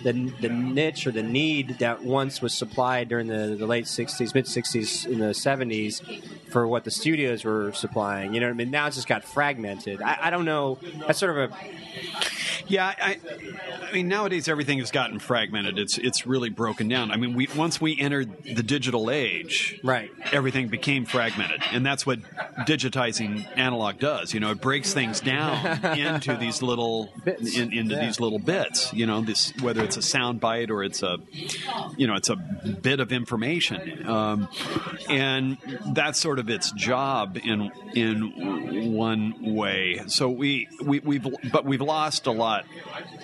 the the niche or the need that once was supplied during the, the late '60s, mid '60s, in the '70s for what the studios were supplying. You know what I mean? Now it's just got fragmented. I, I don't know. That's sort of a Yeah, I, I mean nowadays everything has gotten fragmented. It's it's really broken down. I mean, we once we entered the digital age, Right. Everything became fragmented, and that's what digitizing analog does. You know, it breaks things down <laughs> into these little Bits. in, into Yeah. these little bits. You know, this whether it's a sound bite or it's a you know it's a bit of information, um, and that's sort of its job in in one way. So we we we've but we've lost a lot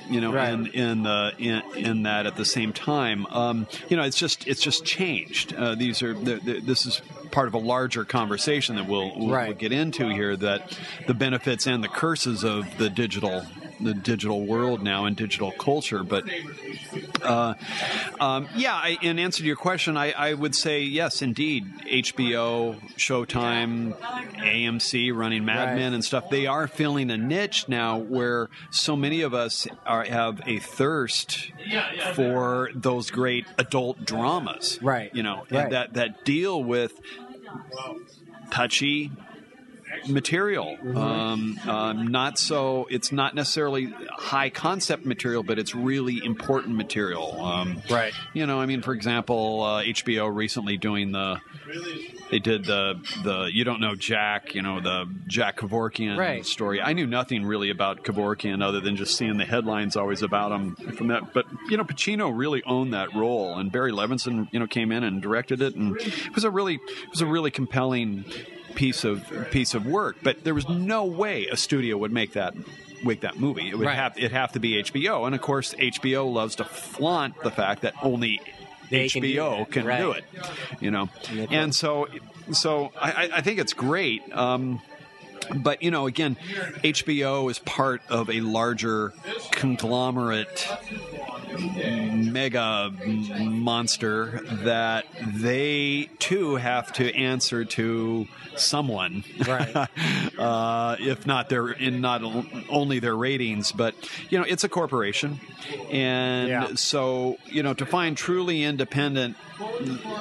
you know, Right. in in the in, in that at the same time, um, you know, it's just it's just changed. Uh, these are the, the, this is part of a larger conversation that we'll, we'll, Right. we'll get into here. That the benefits and the curses of the digital the digital world now and digital culture, but. Uh, um, yeah, I, in answer to your question, I, I would say yes, indeed. HBO, Showtime, AMC running Mad Right. Men and stuff, they are filling a niche now where so many of us are, have a thirst for those great adult dramas. Right. You know, Right. that, that deal with touchy material. Mm-hmm. Um, um, not so. It's not necessarily high concept material, but it's really important material. Um, Right. You know, I mean, for example, uh, HBO recently doing the. They did the the you don't know Jack, you know the Jack Kevorkian Right. story. I knew nothing really about Kevorkian other than just seeing the headlines always about him from that. But you know, Pacino really owned that role, and Barry Levinson, you know, came in and directed it, and it was a really it was a really compelling piece of piece of work. But there was no way a studio would make that make that movie. It would Right. have it have to be HBO, and of course, HBO loves to flaunt the fact that only They can do HBO can, Right. do it. You know, And so so I, I- I think it's great. Um, but you know, again, HBO is part of a larger conglomerate mega monster that they too have to answer to someone, Right. <laughs> uh, if not their in not only their ratings, but you know it's a corporation, and Yeah. so you know to find truly independent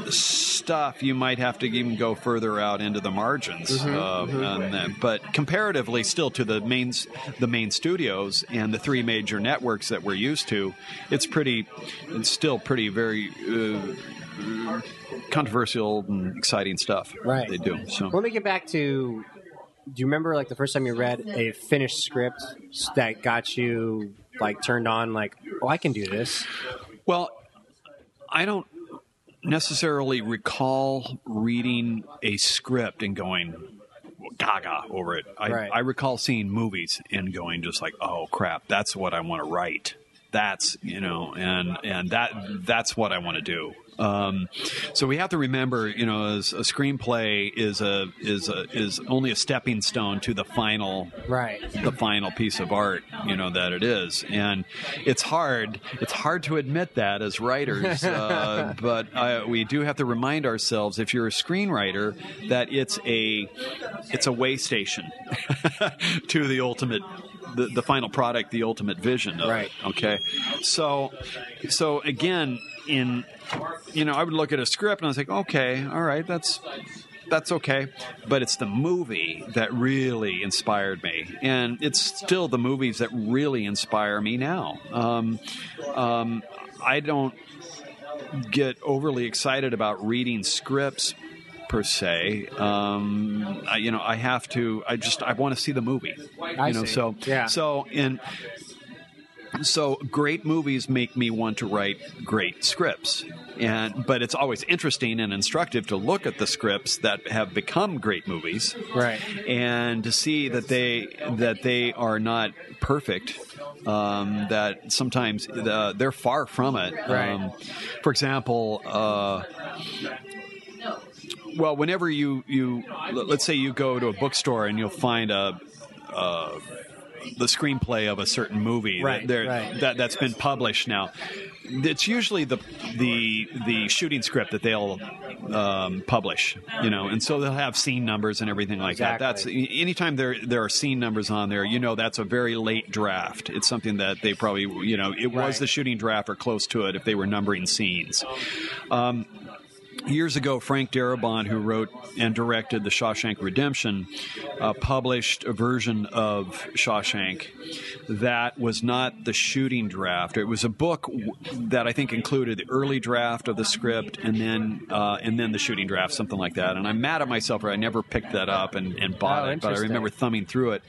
stuff, you might have to even go further out into the margins. uh, and then- but comparatively, still to the main the main studios and the three major networks that we're used to, it's pretty. It's still pretty very. Uh, controversial and exciting stuff Right. they do so Let me get back to. Do you remember like the first time you read a finished script that got you like turned on? Like, oh, I can do this. Well, I don't necessarily recall reading a script and going gaga over it. I, Right. I recall seeing movies and going just like, oh crap, that's what I want to write. That's you know, and and that that's what I want to do. Um, so we have to remember, you know, as a screenplay is a is a is only a stepping stone to the final Right. the final piece of art you know that it is and it's hard it's hard to admit that as writers uh, <laughs> but uh, we do have to remind ourselves if you're a screenwriter that it's a it's a way station <laughs> to the ultimate the, the final product the ultimate vision of Right. it okay so so again in you know i would look at a script and i was like okay all right that's that's okay. But it's the movie that really inspired me, and it's still the movies that really inspire me now. Um, um, I don't get overly excited about reading scripts per se. Um, I, you know, I have to. I just I want to see the movie. I you know, see. so Yeah. so in so great movies make me want to write great scripts and but it's always interesting and instructive to look at the scripts that have become great movies Right. and to see that they that they are not perfect um, that sometimes uh, they're far from it Right. um, for example uh, well whenever you you let's say you go to a bookstore and you'll find a uh, the screenplay of a certain movie Right, that, right. that that's been published now. It's usually the the the shooting script that they'll um, publish, you know, and so they'll have scene numbers and everything like that. That's anytime there there are scene numbers on there, you know, that's a very late draft. It's something that they probably, you know, it Right. was the shooting draft or close to it if they were numbering scenes. Um, years ago, Frank Darabont, who wrote and directed The Shawshank Redemption, uh, published a version of Shawshank that was not the shooting draft. It was a book w- that I think included the early draft of the script and then uh, and then the shooting draft, something like that. And I'm mad at myself for I never picked that up and, and bought Oh, it, but I remember thumbing through it.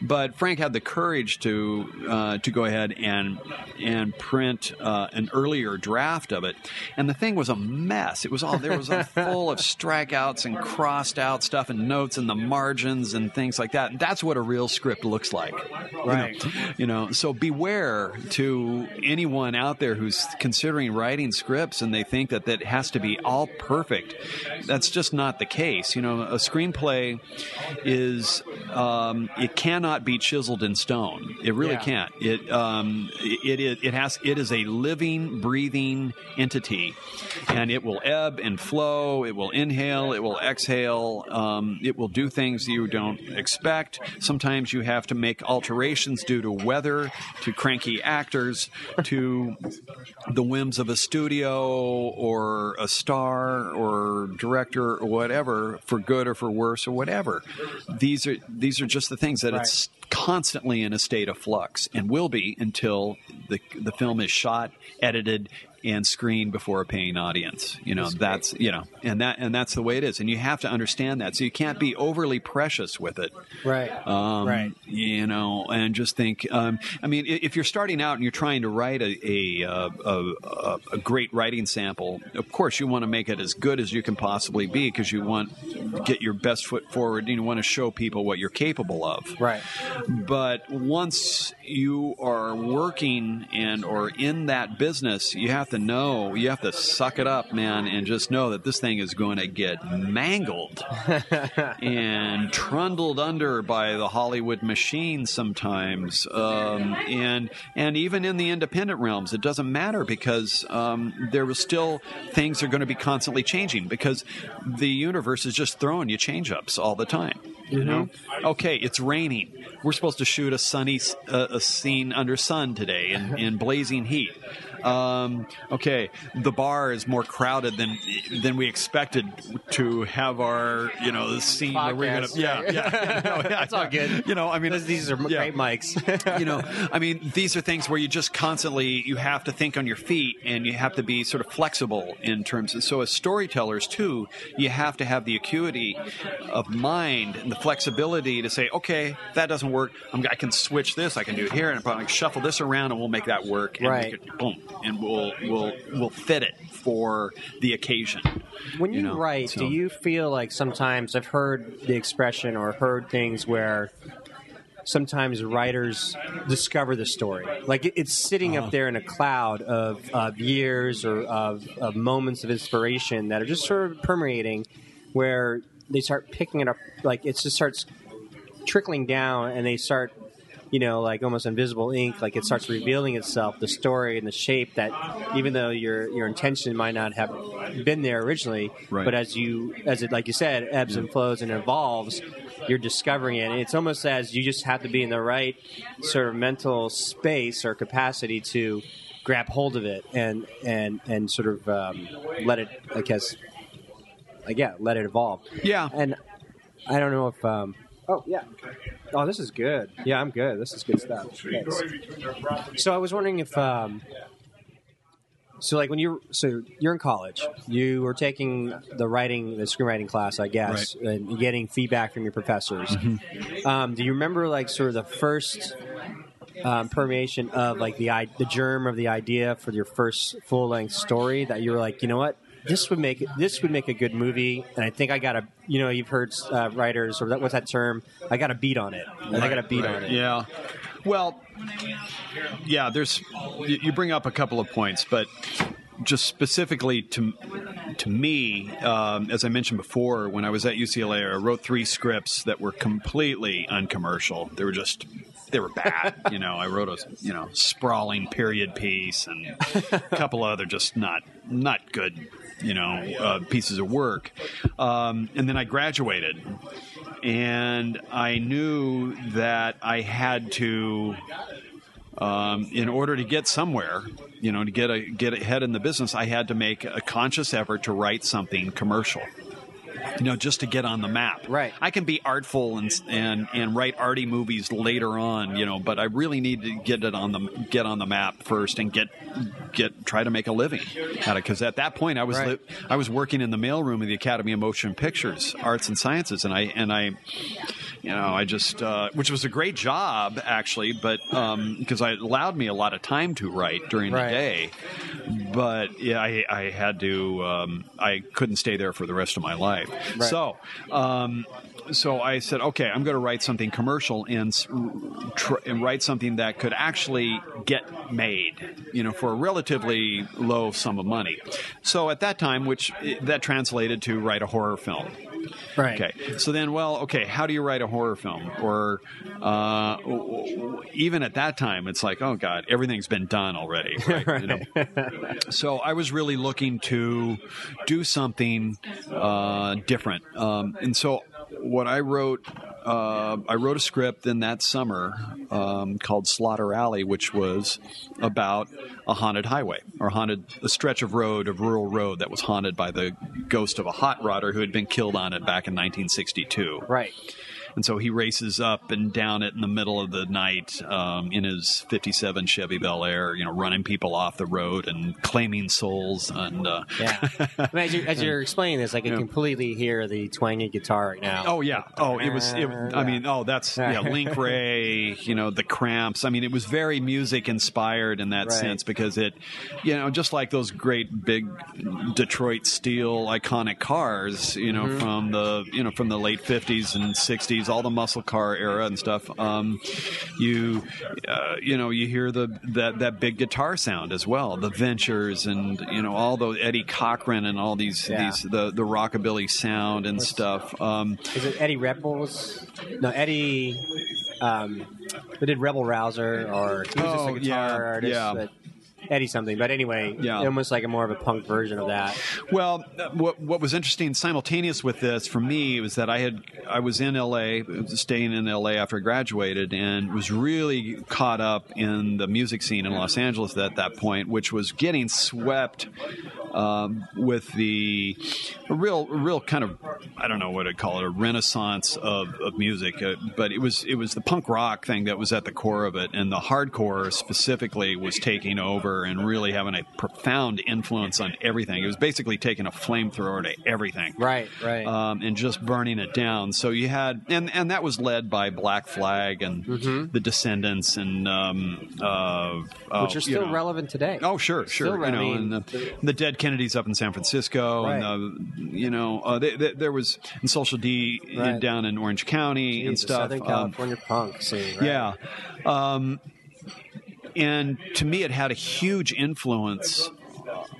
But Frank had the courage to uh, to go ahead and and print uh, an earlier draft of it, and the thing was a mess. It was all there was a full of strikeouts and crossed out stuff and notes in the margins and things like that. And that's what a real script looks like, You know? You know, so beware to anyone out there who's considering writing scripts and they think that that has to be all perfect. That's just not the case. You know, a screenplay is um, it cannot be chiseled in stone. It really Yeah. can't. It um, it, it it has it is a living, breathing entity, and it will ebb and flow. It will inhale. It will exhale. Um, it will do things you don't expect. Sometimes you have to make alterations due to weather, to cranky actors, to the whims of a studio or a star or director or whatever, for good or for worse or whatever. These are these are just the things that it's constantly in a state of flux and will be until the the film is shot, edited, and screen before a paying audience. You know, that's you know, and that and that's the way it is. And you have to understand that. So you can't be overly precious with it. Right. Um, right. You know, and just think. Um, I mean, if you're starting out and you're trying to write a a, uh, a, a, a great writing sample, of course you want to make it as good as you can possibly be because you want to get your best foot forward. and You want to show people what you're capable of. Right. But once you are working and or in that business, you have to know, you have to suck it up, man, and just know that this thing is going to get mangled <laughs> and trundled under by the Hollywood machine sometimes, um, and and even in the independent realms, it doesn't matter because um, there was still things are going to be constantly changing because the universe is just throwing you change ups all the time. You know, okay, it's raining. We're supposed to shoot a sunny uh, a scene under sun today in, in blazing heat. Um, okay, the bar is more crowded than than we expected to have our you know the scene where we're gonna yeah right. yeah, no, yeah That's all good. you know I mean These- are yeah. great mics. <laughs> you know, I mean, these are things where you just constantly you have to think on your feet and you have to be sort of flexible in terms of. So as storytellers too, you have to have the acuity of mind and the flexibility to say, okay, that doesn't work. I'm, I can switch this. I can do it here, and I can shuffle this around, and we'll make that work. And Right. Make it, boom, and we'll we'll we'll fit it for the occasion. When you, know, write, so- do you feel like sometimes I've heard the expression or heard things where sometimes writers discover the story, like it's sitting Uh-huh. up there in a cloud of, of years or of, of moments of inspiration that are just sort of permeating, where they start picking it up, like it just starts trickling down, and they start. You know, like almost invisible ink, like it starts revealing itself, the story and the shape that, even though your your intention might not have been there originally, Right. but as you as it like you said ebbs and flows and evolves you're discovering it and it's almost as you just have to be in the right sort of mental space or capacity to grab hold of it and and and sort of um, let it i guess like yeah let it evolve Yeah. and i don't know if um, oh yeah oh this is good yeah i'm good this is good stuff Thanks. so i was wondering if um, so like when you're so you're in college, you were taking the writing, the screenwriting class, I guess, and getting feedback from your professors. Mm-hmm. Um, do you remember like sort of the first um, permeation of like the i- the germ of the idea for your first full length story that you were like, you know what? This would make this would make a good movie, and I think I got a you know you've heard uh, writers or that, what's that term? I got a beat on it. And I got a beat on it. Yeah. Well, yeah, there's you you bring up a couple of points, but just specifically to to me, um, as I mentioned before, when I was at UCLA, I wrote three scripts that were completely uncommercial. They were just they were bad. <laughs> you know, I wrote a you know sprawling period piece and a couple other just not not good you know uh, pieces of work. Um, and then I graduated and I knew that I had to, um, in order to get somewhere, you know, to get a get ahead in the business, I had to make a conscious effort to write something commercial. You know, just to get on the map. Right. I can be artful and and and write arty movies later on. You know, but I really need to get it on the get on the map first and get get try to make a living at it. Because at that point, I was Right. li- I was working in the mailroom of the Academy of Motion Pictures, Arts and Sciences, and I and I, you know, I just uh, which was a great job actually, but because it allowed me a lot of time to write during Right. the day. But yeah, I, I had to. Um, I couldn't stay there for the rest of my life. Right. So. Um, so I said, okay, I'm going to write something commercial and tr- and write something that could actually get made, you know, for a relatively low sum of money. So at that time, which that translated to write a horror film. Right. Okay. So then, well, okay, how do you write a horror film? Or uh, even at that time, it's like, oh God, everything's been done already. <laughs> Right? You know? so I was really looking to do something uh, different. Um, and so what I wrote, uh, I wrote a script in that summer um, called Slaughter Alley, which was about a haunted highway or haunted a stretch of road, of rural road that was haunted by the ghost of a hot rodder who had been killed on it back in 1962. Right. And so he races up and down it in the middle of the night um, in his 57 Chevy Bel Air, you know, running people off the road and claiming souls. And uh, yeah. I mean, as, you're, as you're explaining this, I can yeah. completely hear the twangy guitar right now. Oh, yeah. Oh, it was, it, I mean, oh, that's, yeah, <laughs> Link Wray, you know, the cramps. I mean, it was very music inspired in that right. sense because it, you know, just like those great big Detroit steel iconic cars, you know, mm-hmm. from the, you know, from the late 50s and 60s '90s, all the muscle car era and stuff. Um, you uh, you know you hear the that that big guitar sound as well, the Ventures and you know all those Eddie Cochran and all these yeah. these the the rockabilly sound and stuff. Um, is it Eddie Rebels? No, Eddie. Um, they did Rebel Rouser, or he was oh, just a oh, guitar yeah, artist. Yeah. Eddie something. But anyway, Yeah. almost like a more of a punk version of that. Well, what what was interesting simultaneous with this for me was that I had I was in L.A. staying in L.A. after I graduated and was really caught up in the music scene in Los Angeles at that point, which was getting swept um, with the a real real kind of I don't know what I'd call it a renaissance of, of music, uh, but it was it was the punk rock thing that was at the core of it, and the hardcore specifically was taking over and really having a profound influence on everything. It was basically taking a flamethrower to everything, Right, right. um, and just burning it down. So you had, and and that was led by Black Flag and the Descendents and um, uh, Mm-hmm. Which are you still know. relevant today. Oh, sure, sure. Still, you know, mean, and the, the Dead Kennedys up in San Francisco, Right. and the, you know, uh, they, they, there was and Social D Right. down in Orange County Geez, and stuff. Southern Um, California punk scene. Right? yeah. Um, and to me, it had a huge influence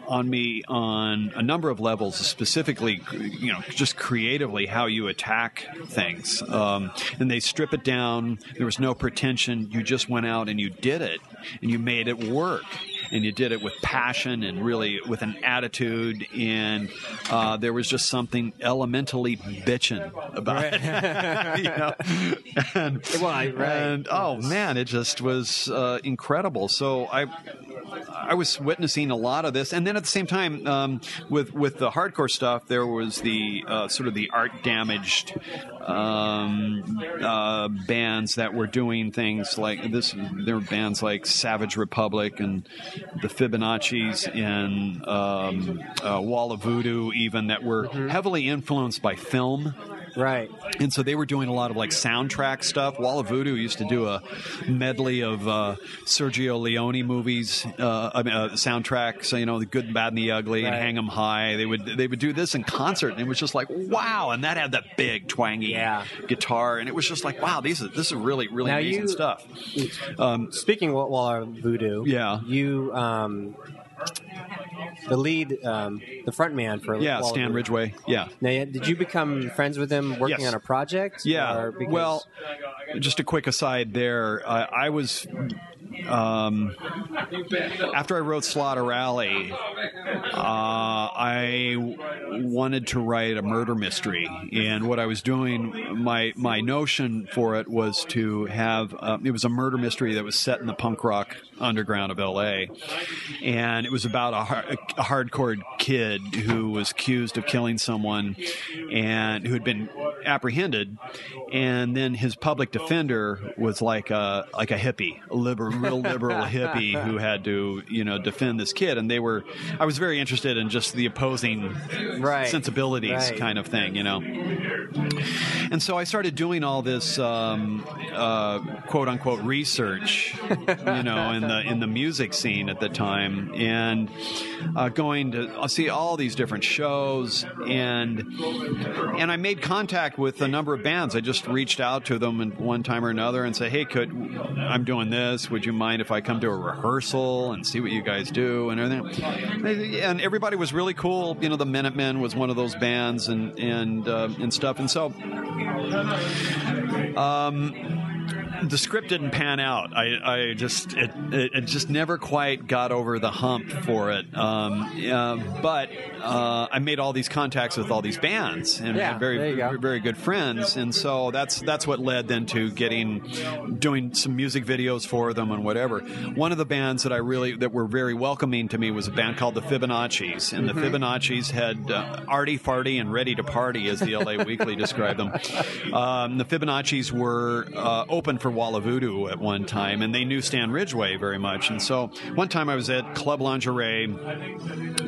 on me on a number of levels, specifically, you know, just creatively how you attack things. Um, and they strip it down. There was no pretension. You just went out and you did it, and you made it work. And you did it with passion and really with an attitude. And uh, there was just something elementally bitching about it. <laughs> you know? and, I- right. and oh man, it just was uh, incredible. So I, I was witnessing a lot of this, and then at the same time, um, with with the hardcore stuff, there was the uh, sort of the art damaged um, uh, bands that were doing things like this. There were bands like Savage Republic and the Fibonacci's in um, uh, Wall of Voodoo, even that were heavily influenced by film. Right. And so they were doing a lot of like soundtrack stuff. Wall of Voodoo used to do a medley of uh, Sergio Leone movies, uh, I mean, uh, soundtracks. So, you know, the Good, the Bad, and the Ugly, and Right. Hang 'Em High. They would they would do this in concert, and it was just like wow. And that had that big twangy Yeah. guitar, and it was just like wow. These are this is really really Now amazing you- stuff. Um, Speaking of Wall of Voodoo, Yeah. you um, the lead, um, the front man for yeah, Wall Stan. Ridgway. Yeah. Now, did you become friends with him working Yes. on a project? Yeah. Or because- Well, just a quick aside there. I, I was. Um, after I wrote Slaughter Alley, uh, wanted to write a murder mystery, and what I was doing, my my notion for it was to have uh, it was a murder mystery that was set in the punk rock underground of L.A., and it was about a, har- a hardcore kid who was accused of killing someone, and who had been apprehended, and then his public defender was like a like a hippie, a liberal, real liberal <laughs> hippie who had to you know defend this kid, and they were. I was very interested in just the opposing Right. sensibilities Right. kind of thing, you know. And so I started doing all this um, uh, quote unquote research, you know, in the in the music scene at the time, and uh, going to see all these different shows, and and I made contact with a number of bands. I just reached out to them and one time or another and said, "Hey, could I'm doing this? Would you mind if I come to a rehearsal and see what you guys do and everything?" And everybody was really cool. You know, the Minutemen was one of those bands and and uh, and stuff. And so the script didn't pan out. I, I just it, it, it just never quite got over the hump for it. Um, uh, but uh, I made all these contacts with all these bands and Yeah, very go. very good friends, and so that's that's what led then to getting doing some music videos for them and whatever. One of the bands that I really that were very welcoming to me was a band called the Fibonacci's, and the Fibonacci's had uh, arty farty and ready to party, as the LA Weekly described them. <laughs> Um, the Fibonacci's were uh, open for Wall of Voodoo at one time, and they knew Stan Ridgway very much. And so one time I was at Club Lingerie,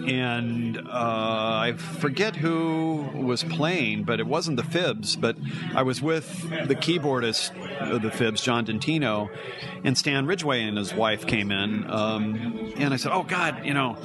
and uh, I forget who was playing, but it wasn't the Fibs, but I was with the keyboardist of the Fibs, John Dentino, and Stan Ridgway and his wife came in, um, and I said, "Oh God, you know."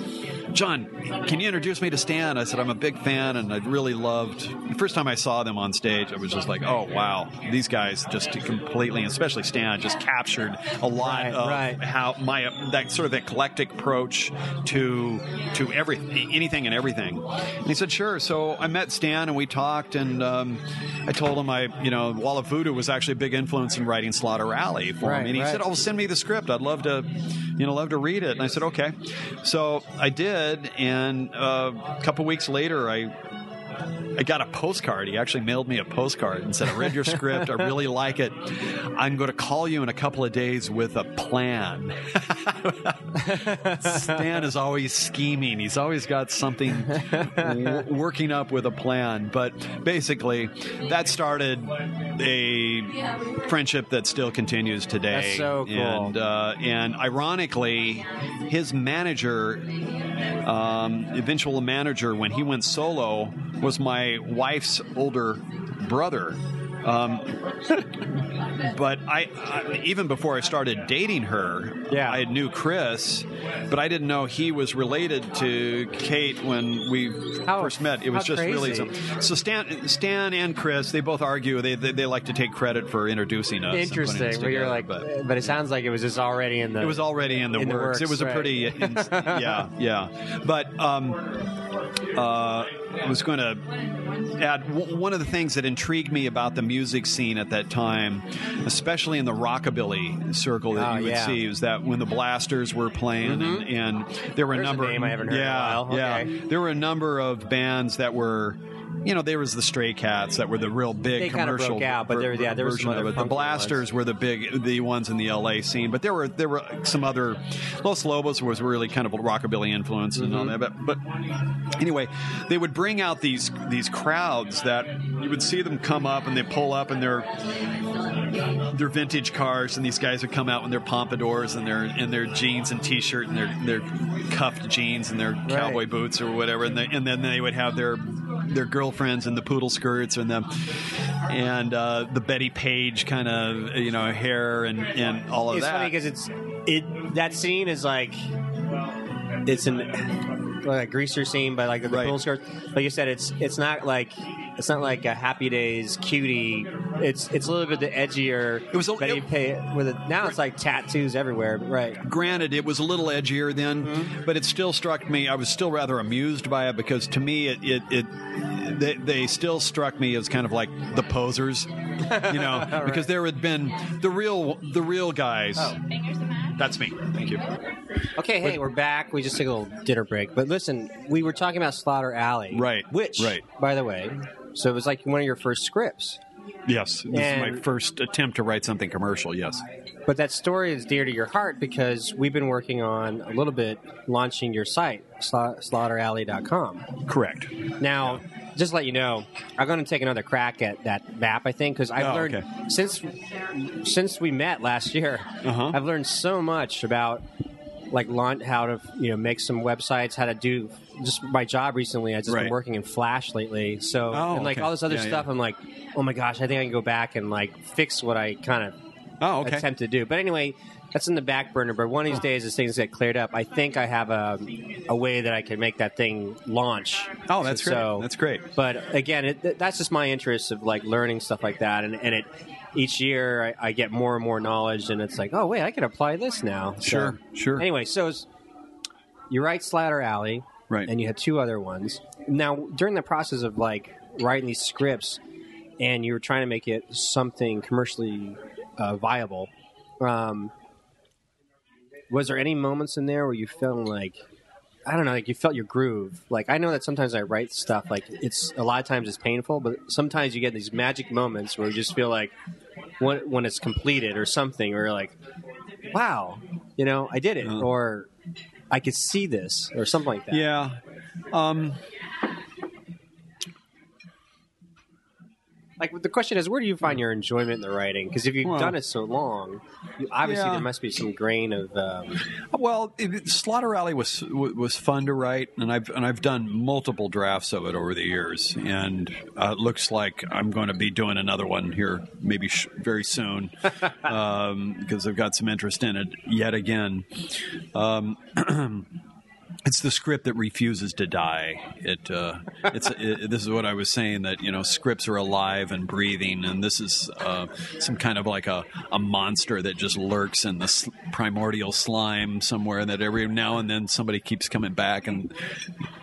John, can you introduce me to Stan? I said, I'm a big fan, and I really loved. The first time I saw them on stage, I was just like, oh wow, these guys just completely, especially Stan, just captured a lot Right, of right. how my that sort of eclectic approach to to every anything and everything. And he said, sure. So I met Stan and we talked, and um, I told him I, you know, Wall of Voodoo was actually a big influence in writing Slaughter Alley for Right, him, and he said, oh, send me the script. I'd love to, you know, love to read it. And I said, okay. So I did, and uh, a couple weeks later, I I got a postcard. He actually mailed me a postcard and said, I read your script. I really like it. I'm going to call you in a couple of days with a plan. <laughs> Stan is always scheming. He's always got something w- working up with a plan. But basically, that started a friendship that still continues today. That's so cool. And, uh, and ironically, his manager um, eventual manager when he went solo was my wife's older brother. Um, <laughs> but I, I, even before I started dating her, Yeah. I knew Chris, but I didn't know he was related to Kate when we How- first met. It was just really crazy. some, so. Stan, Stan and Chris, they both argue they, they they like to take credit for introducing us. us Interesting. But you're together, like, but- but, it sounds like it was just already in the. it was already in the, in the works. It works, was a pretty, <laughs> in, yeah, yeah. But um, uh, I was going to add w- one of the things that intrigued me about the music scene at that time, especially in the rockabilly circle that Oh, you would yeah. see, was that when the Blasters were playing, and, and there were There's a a number. name I haven't heard in a yeah, while. yeah. There were a number of bands that were. You know, there was the Stray Cats that were the real big They commercial broke out, but there- yeah, there was some other. The Blasters were the big, the ones in the LA scene, but there were there were some other. Los Lobos was really kind of a rockabilly influence and all mm-hmm. that. But, but anyway, they would bring out these these crowds that you would see them come up and they pull up and they're their vintage cars, and these guys would come out in their pompadours and their in their jeans and t-shirt and their their cuffed jeans and their cowboy boots or whatever, and, they, and then they would have their their girlfriends in the poodle skirts and the and uh, the Bettie Page kind of you know hair and and all of It's that. funny because it's it that scene is like it's an like a greaser scene, but like the Right. pool skirt. Like you said, it's it's not like it's not like a Happy Days cutie. It's it's a little bit the edgier. It was a- it- Pa- with it now. It's like tattoos everywhere. Right. granted it was a little edgier then Mm-hmm. but it still struck me i was still rather amused by it because to me it it, it they, they still struck me as kind of like the posers you know <laughs> because there had been the real the real guys Oh. that's me thank you Okay, hey, we're back. We just took a little dinner break. But listen, we were talking about Slaughter Alley. Right, Which, right. by the way, so it was like one of your first scripts. yes this is my first attempt to write something commercial yes But that story is dear to your heart because we've been working on a little bit launching your site, sla- slaughteralley.com. correct Now, just to let you know, I'm going to take another crack at that map, I think, because I've Oh, learned okay. since since we met last year, Uh-huh. I've learned so much about like launch, how to you know make some websites, how to do just my job recently. I've just Right. been working in Flash lately, so Oh, and like okay. all this other Yeah, stuff. yeah. I'm like, oh my gosh, I think I can go back and like fix what I kind of oh okay attempt to do. But anyway, that's in the back burner. But one of these days, as things get cleared up, I think I have a a way that I can make that thing launch. oh that's great So- that's great But again, it, th- that's just my interest of like learning stuff like that, and, and it each year I, I get more and more knowledge, and it's like, oh wait, I can apply this now. So- Sure, sure. Anyway, so you write Slaughter Alley, Right. And you had two other ones. Now, during the process of like writing these scripts, and you were trying to make it something commercially uh, viable. Um, was there any moments in there where you felt like I don't know, like you felt your groove? Like I know that sometimes I write stuff like it's a lot of times it's painful, but sometimes you get these magic moments where you just feel like when when it's completed or something, or like, wow, you know, I did it, or I could see this, or something like that. yeah um Like the question is, where do you find your enjoyment in the writing? Because if you've Well- done it so long, you, obviously Yeah. there must be some grain of. Um, Well, it, Slaughter Alley was was fun to write, and I've and I've done multiple drafts of it over the years, and uh, it looks like I'm going to be doing another one here maybe sh- very soon <laughs> because I've got some interest in it yet again. Um, <clears throat> it's the script that refuses to die. It, uh, it's it, this is what I was saying that you know scripts are alive and breathing, and this is uh, some kind of like a, a monster that just lurks in the sl- primordial slime somewhere. That every now and then somebody keeps coming back and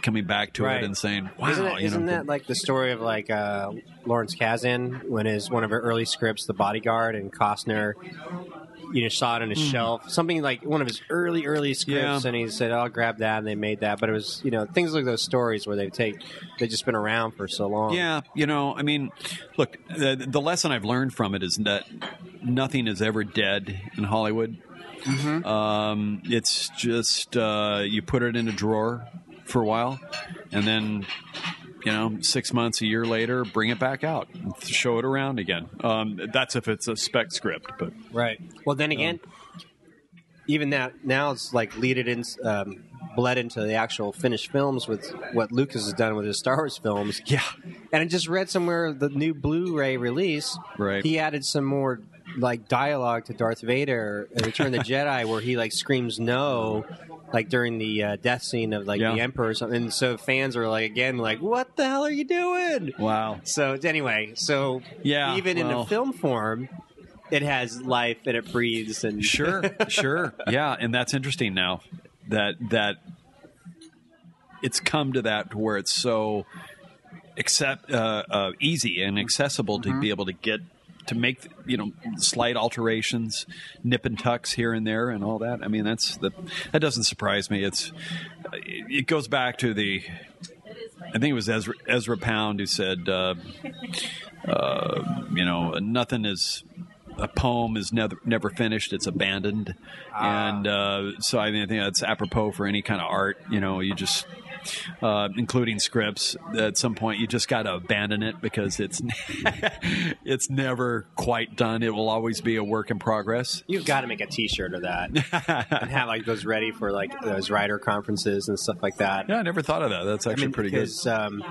coming back to Right. it and saying, "Wow, isn't, it, you isn't know." that like the story of like uh, Lawrence Kasdan when his one of her early scripts, The Bodyguard, and Costner, you know, saw it on his shelf, something like one of his early early scripts, Yeah. and he said, "I'll grab that," and they made that. But it was you know things like those stories where they take they've just been around for so long. Yeah, you know, I mean, look, the, the lesson I've learned from it is that nothing is ever dead in Hollywood. Um, it's just uh, you put it in a drawer for a while, and then you know, six months, a year later, bring it back out, show it around again. Um, that's if it's a spec script, but Right. Well, then again, even that now it's like lead it in, um, bled into the actual finished films with what Lucas has done with his Star Wars films. yeah, And I just read somewhere the new Blu-ray release. Right. He added some more like dialogue to Darth Vader in Return of the <laughs> Jedi, where he like screams no, like during the uh, death scene of like Yeah. the Emperor or something. And so fans are like again like, "What the hell are you doing?" wow, So anyway, so Yeah, even in well- a film form, it has life and it breathes and sure, <laughs> sure, yeah, and that's interesting now that that it's come to that to where it's so accept uh, uh, easy and accessible to be able to get to make you know slight alterations, nip and tucks here and there, and all that. I mean, that's the that doesn't surprise me. It's it goes back to the. I think it was Ezra, Ezra Pound who said, uh, uh, you know, nothing is a poem is never never finished; it's abandoned. And uh, so, I mean, I think that's apropos for any kind of art. You know, you just. Uh, including scripts, at some point you just got to abandon it because it's <laughs> it's never quite done. It will always be a work in progress. You've got to make a T-shirt of that <laughs> and have like those ready for like those writer conferences and stuff like that. Yeah, I never thought of that. That's actually I mean, pretty good. Um,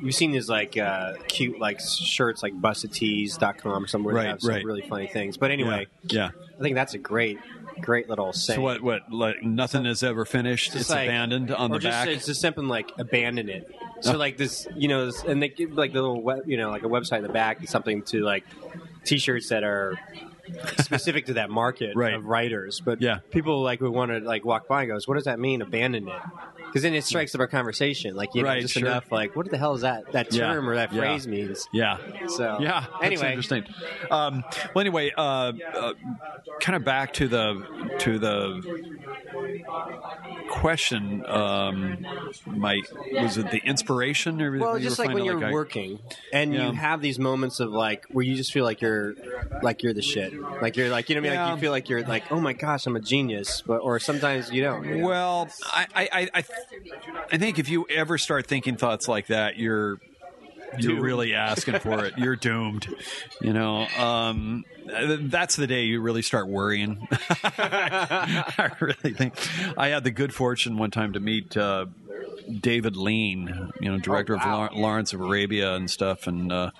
you've seen these like uh, cute like shirts like bustedtees.com or somewhere Right, that have some right. really funny things. But anyway, yeah. I think that's a great, great little So what? What? Like nothing is ever finished. Just It's like- abandoned on the just, back. It's just something like abandon it. So oh. like this, you know, and they give like the little web, you know, like a website in the back, and something to like t-shirts that are specific to that market <laughs> Right. of writers. But Yeah. people like who want to like walk by and goes, "What does that mean? Abandon it." Because then it strikes up a conversation, like you know, Right, just sure. enough. Like, what the hell is that that Yeah, term or that yeah. phrase means? yeah. So Yeah. That's Anyway, interesting. Um, well, anyway, uh, uh, kind of back to the to the question. Um, my was it the inspiration or Well, you just like when you're I- working and Yeah. you have these moments of like where you just feel like you're like you're the shit. Like you're like you know what I mean? Like you feel like you're like oh my gosh I'm a genius, but or sometimes you don't. you know? Well, I, I, I, I- think if you ever start thinking thoughts like that, you're you're Doomed. really asking for it. You're <laughs> doomed. You know, um, that's the day you really start worrying. <laughs> I really think I had the good fortune one time to meet uh, David Lean, you know, director Oh, wow. of Law- Lawrence of Arabia and stuff, and. Uh,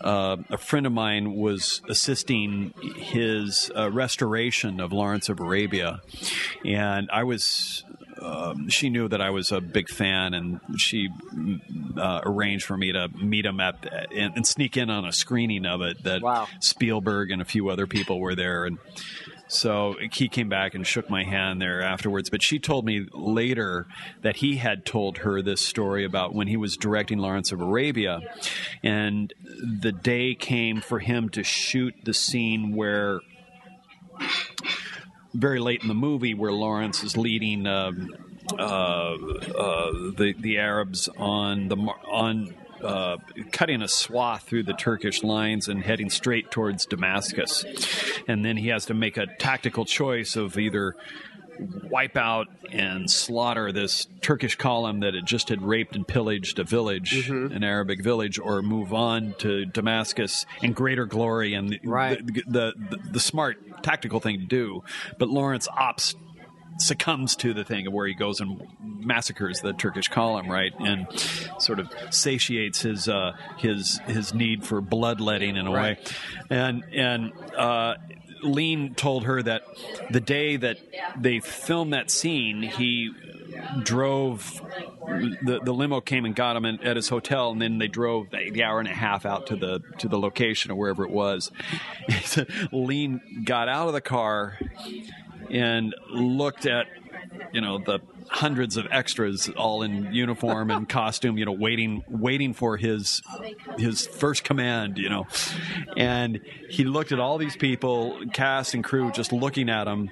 uh, a friend of mine was assisting his uh, restoration of Lawrence of Arabia, and I was. Um, she knew that I was a big fan, and she uh, arranged for me to meet him at and, and sneak in on a screening of it. That Wow. Spielberg and a few other people were there, and so he came back and shook my hand there afterwards. But she told me later that he had told her this story about when he was directing Lawrence of Arabia, and the day came for him to shoot the scene where. Very late in the movie, where Lawrence is leading um, uh, uh, the the Arabs on the on uh, cutting a swath through the Turkish lines and heading straight towards Damascus, and then he has to make a tactical choice of either wipe out and slaughter this Turkish column that had just had raped and pillaged a village, an Arabic village, or move on to Damascus in greater glory and the, Right. the, the, the, the smart tactical thing to do. But Lawrence opts succumbs to the thing of where he goes and massacres the Turkish column, right, and sort of satiates his uh, his his need for bloodletting in a Right. way, and and uh, Lean told her that the day that they filmed that scene, he drove the the limo came and got him in, at his hotel, and then they drove the, the, hour and a half out to the to the location or wherever it was. <laughs> Lean got out of the car and looked at you know the hundreds of extras all in uniform and <laughs> costume you know waiting waiting for his his first command you know and he looked at all these people cast and crew just looking at him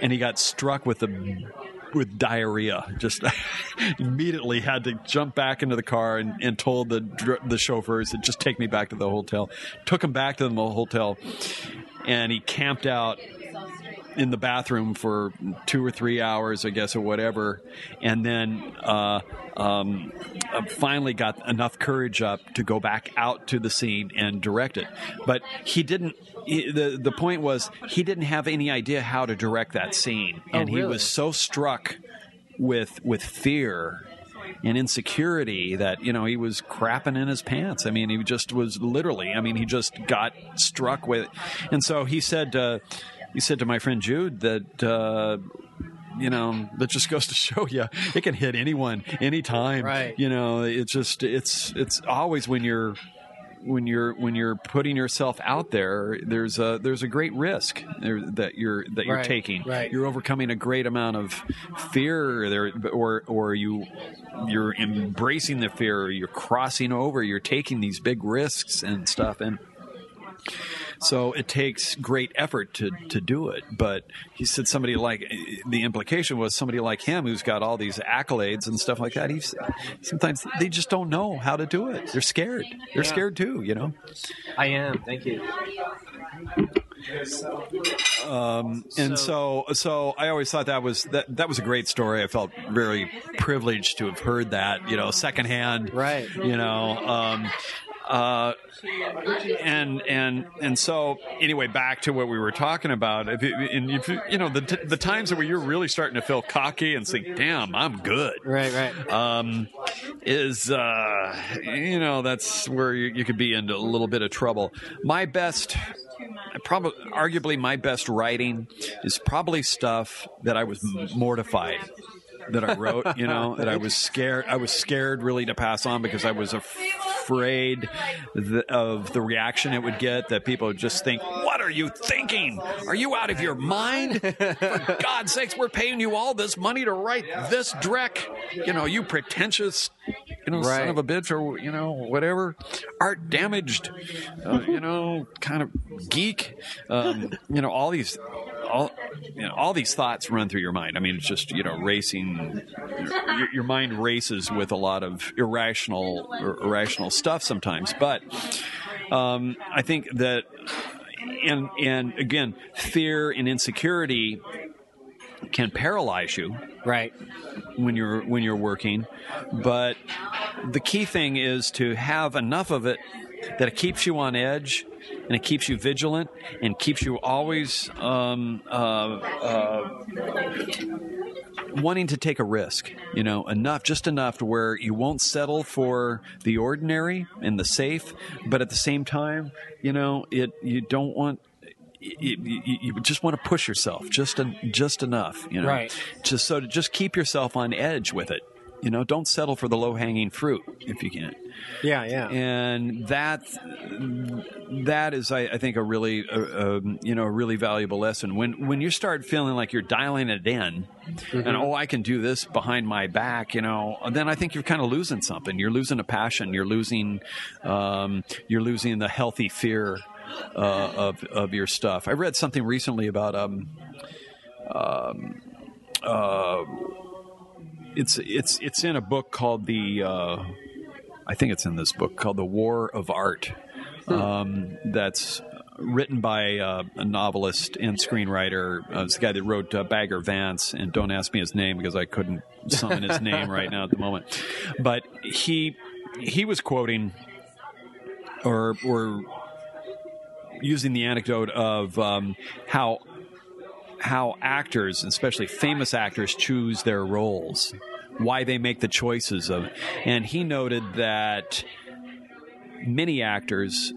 and he got struck with the with diarrhea. Just <laughs> immediately had to jump back into the car and, and told the the chauffeurs to just take me back to the hotel. Took him back to the hotel, and he camped out in the bathroom for two or three hours, I guess, or whatever, and then uh, um, finally got enough courage up to go back out to the scene and direct it. But he didn't. He, the The point was he didn't have any idea how to direct that scene, oh, and really? he was so struck with with fear and insecurity that you know he was crapping in his pants. I mean, he just was literally. I mean, he just got struck with, and so he said. Uh, he said to my friend Jude that. Uh, you know, that just goes to show <laughs> you it can hit anyone, anytime. Right. You know, it's just it's it's always when you're when you're when you're putting yourself out there, there's a there's a great risk there that you're that you're Right, taking. right. You're overcoming a great amount of fear there, or or you you're embracing the fear. You're crossing over. You're taking these big risks and stuff, and so it takes great effort to, to do it. But he said somebody like the implication was somebody like him who's got all these accolades and stuff like that. He's sometimes they just don't know how to do it. They're scared. They're Yeah. scared too. You know. I am. Thank you. and so so I always thought that was that that was a great story. I felt very privileged to have heard that, you know, secondhand. Right. You know, um, uh, and and and so anyway, back to what we were talking about. If if you, you know the t- the times where you're really starting to feel cocky and think, "Damn, I'm good." Right, right. um, is uh, you know that's where you, you could be into a little bit of trouble. My best, probably arguably my best writing is probably stuff that I was mortified that I wrote. You know that I was scared. I was scared really to pass on because I was afraid of the reaction it would get. That people just think, "What are you thinking? Are you out of your mind? For <laughs> God's sakes, we're paying you all this money to write this dreck. You know, you pretentious." You know, son of a bitch, or you know, whatever, art damaged, uh, you know, kind of geek. Um, you know, all these, all you know, all these thoughts run through your mind. I mean, it's just you know, racing. Your, your mind races with a lot of irrational, ir- irrational stuff sometimes. But um, I think that, and and again, fear and insecurity can paralyze you Right. when you're when you're working but the key thing is to have enough of it that it keeps you on edge and it keeps you vigilant and keeps you always um, uh, uh, wanting to take a risk you know enough just enough to where you won't settle for the ordinary and the safe but at the same time you know it you don't want you, you, you just want to push yourself just en- just enough, you know, Right. just so to just keep yourself on edge with it. You know, don't settle for the low hanging fruit if you can. Yeah, yeah. And that that is, I, I think, a really uh, um, you know a really valuable lesson. When when you start feeling like you're dialing it in, and oh, I can do this behind my back, you know, then I think you're kind of losing something. You're losing a passion. You're losing um, you're losing the healthy fear uh, of of your stuff. I read something recently about um, um, uh, it's it's it's in a book called the uh, I think it's in this book called the War of Art. Um, that's written by uh, a novelist and screenwriter. Uh, it's the guy that wrote uh, Bagger Vance, and don't ask me his name because I couldn't summon his name right now at the moment. But he he was quoting or or using the anecdote of um, how how actors, especially famous actors, choose their roles, why they make the choices of, and he noted that many actors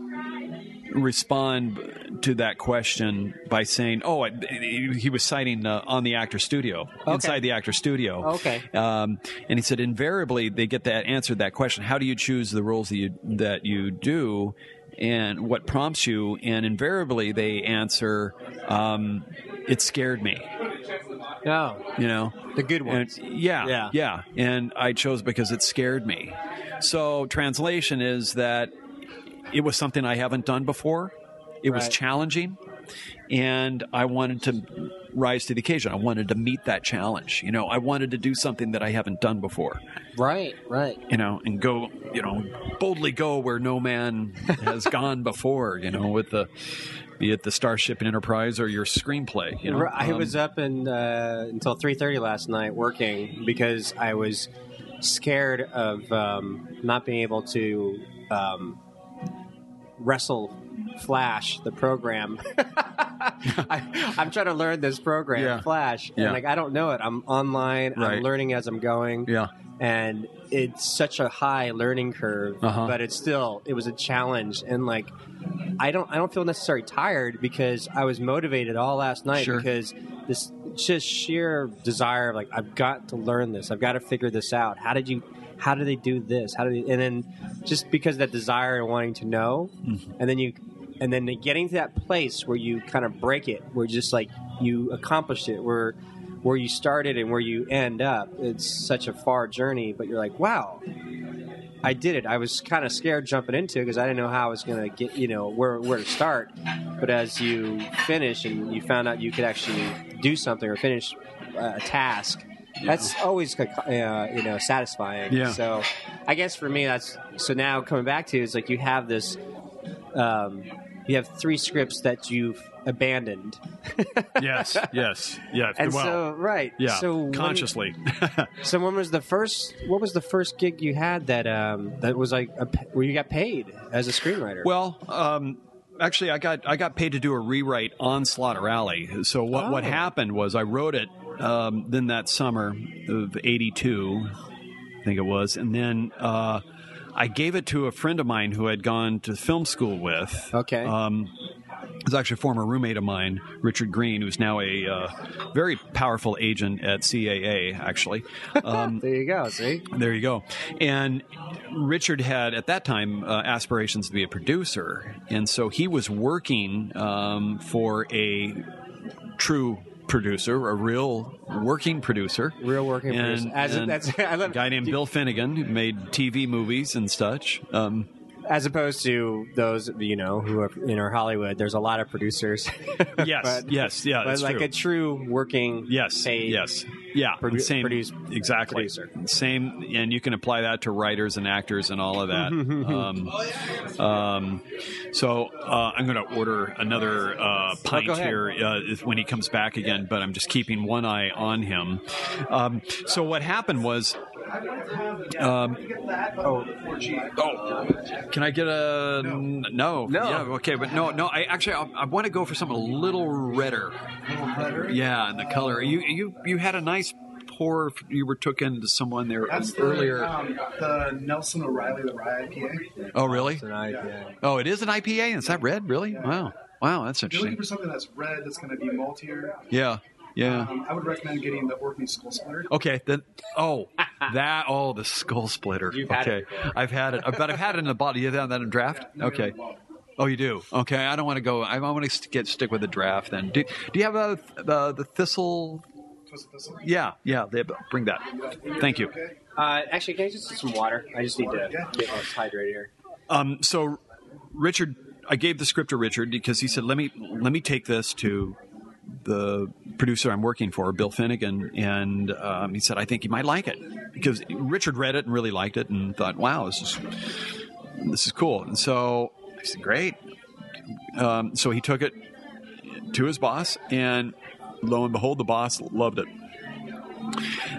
respond to that question by saying, "Oh, I, he was citing uh, on the actor studio, inside the actor studio." Okay. Um, and he said, invariably they get that answered that question: How do you choose the roles that you that you do? And what prompts you? And invariably, they answer, um, "It scared me." Oh, You know, the good and, ones. yeah, Yeah. yeah. And I chose because it scared me. So, translation is that it was something I haven't done before. It was challenging, and I wanted to rise to the occasion. I wanted to meet that challenge. You know, I wanted to do something that I haven't done before. Right, right. You know, and go, you know, boldly go where no man has <laughs> gone before. You know, with the be it the Starship Enterprise or your screenplay. You know, I Um, was up in, uh, until three thirty last night working because I was scared of um, not being able to um, wrestle Flash, the program. <laughs> I, I'm trying to learn this program, Yeah. Flash, and Yeah. like I don't know it. I'm online. Right. I'm learning as I'm going. Yeah. and it's such a high learning curve, Uh-huh. but it's still it was a challenge, and like I don't I don't feel necessarily tired because I was motivated all last night Sure. because this just sheer desire of like I've got to learn this, I've got to figure this out. How did you? How do they do this? How do they? And then just because of that desire and wanting to know, Mm-hmm. and then you, and then getting to that place where you kind of break it, where just like you accomplished it, where where you started and where you end up. It's such a far journey, but you're like, wow, I did it. I was kind of scared jumping into it because I didn't know how I was going to get, you know, where where to start. But as you finish and you found out you could actually do something or finish uh, a task, that's always uh, you know satisfying. Yeah. So I guess for me, that's so now coming back to is like you have this. Um, you have three scripts that you've abandoned, <laughs> yes, yes, yes. and well, so right, yeah, So when- consciously. <laughs> so when was the first? What was the first gig you had that um, that was like a, where you got paid as a screenwriter? well, um, actually, I got I got paid to do a rewrite on Slaughter Alley. So what what Oh. happened was I wrote it um, then that summer of '82, I think it was, and then. Uh, I gave it to a friend of mine who had gone to film school with. Okay. Um, It's actually a former roommate of mine, Richard Green, who's now a uh, very powerful agent at CAA, actually. <laughs> Um, there you go. See, there you go. And Richard had, at that time, uh, aspirations to be a producer. And so he was working um, for a true producer, a real working producer. real working And, producer. As and that's <laughs> I a love, guy named Bill Finnegan who made TV movies and such. Um, as opposed to those you know who are in our Hollywood. There's a lot of producers. <laughs> yes, But- yes, yeah, but like true. a true working Yes. paid yes. Yeah. produ- same. produce- exactly. producer. Same, and you can apply that to writers and actors and all of that. <laughs> um, um, so uh, I'm going to order another uh, pint ahead. here uh, when he comes back again, but I'm just keeping one eye on him. Um, so what happened was. Um, Oh, Oh, can I get a no? No. Yeah, okay, but no, no. I actually I, I want to go for something a little redder. Yeah, and the color. You you you had a nice pour. You were took into someone there That's earlier. the, um, the Nelson O'Reilly, the rye IPA. oh, really? tonight. Yeah. Oh, it is an IPA. Is that red? Really? Wow, wow, that's If you're looking interesting. for something that's red, that's going to be maltier, Yeah, yeah. um, I would recommend getting the Orkney Skull Splitter. Okay, then. Oh, that. Oh, the skull splitter. You've had okay, it I've had it, but I've had it in the bottle. You have that in draft? Okay. Oh, you do. Okay, I don't want to go. I want to get stick with the draft. Then, do, do you have a the the thistle? Thistle. Yeah, yeah. They bring that. Thank you. Uh, actually, can I just get some water? I just need to get us hydrated here. Um, so, Richard, I gave the script to Richard because he said, "Let me let me take this to the producer I'm working for, Bill Finnegan," and um, he said, "I think you might like it," because Richard read it and really liked it and thought, "Wow, this is this is cool." And so I said, "Great." Um, so he took it to his boss, and lo and behold, the boss loved it.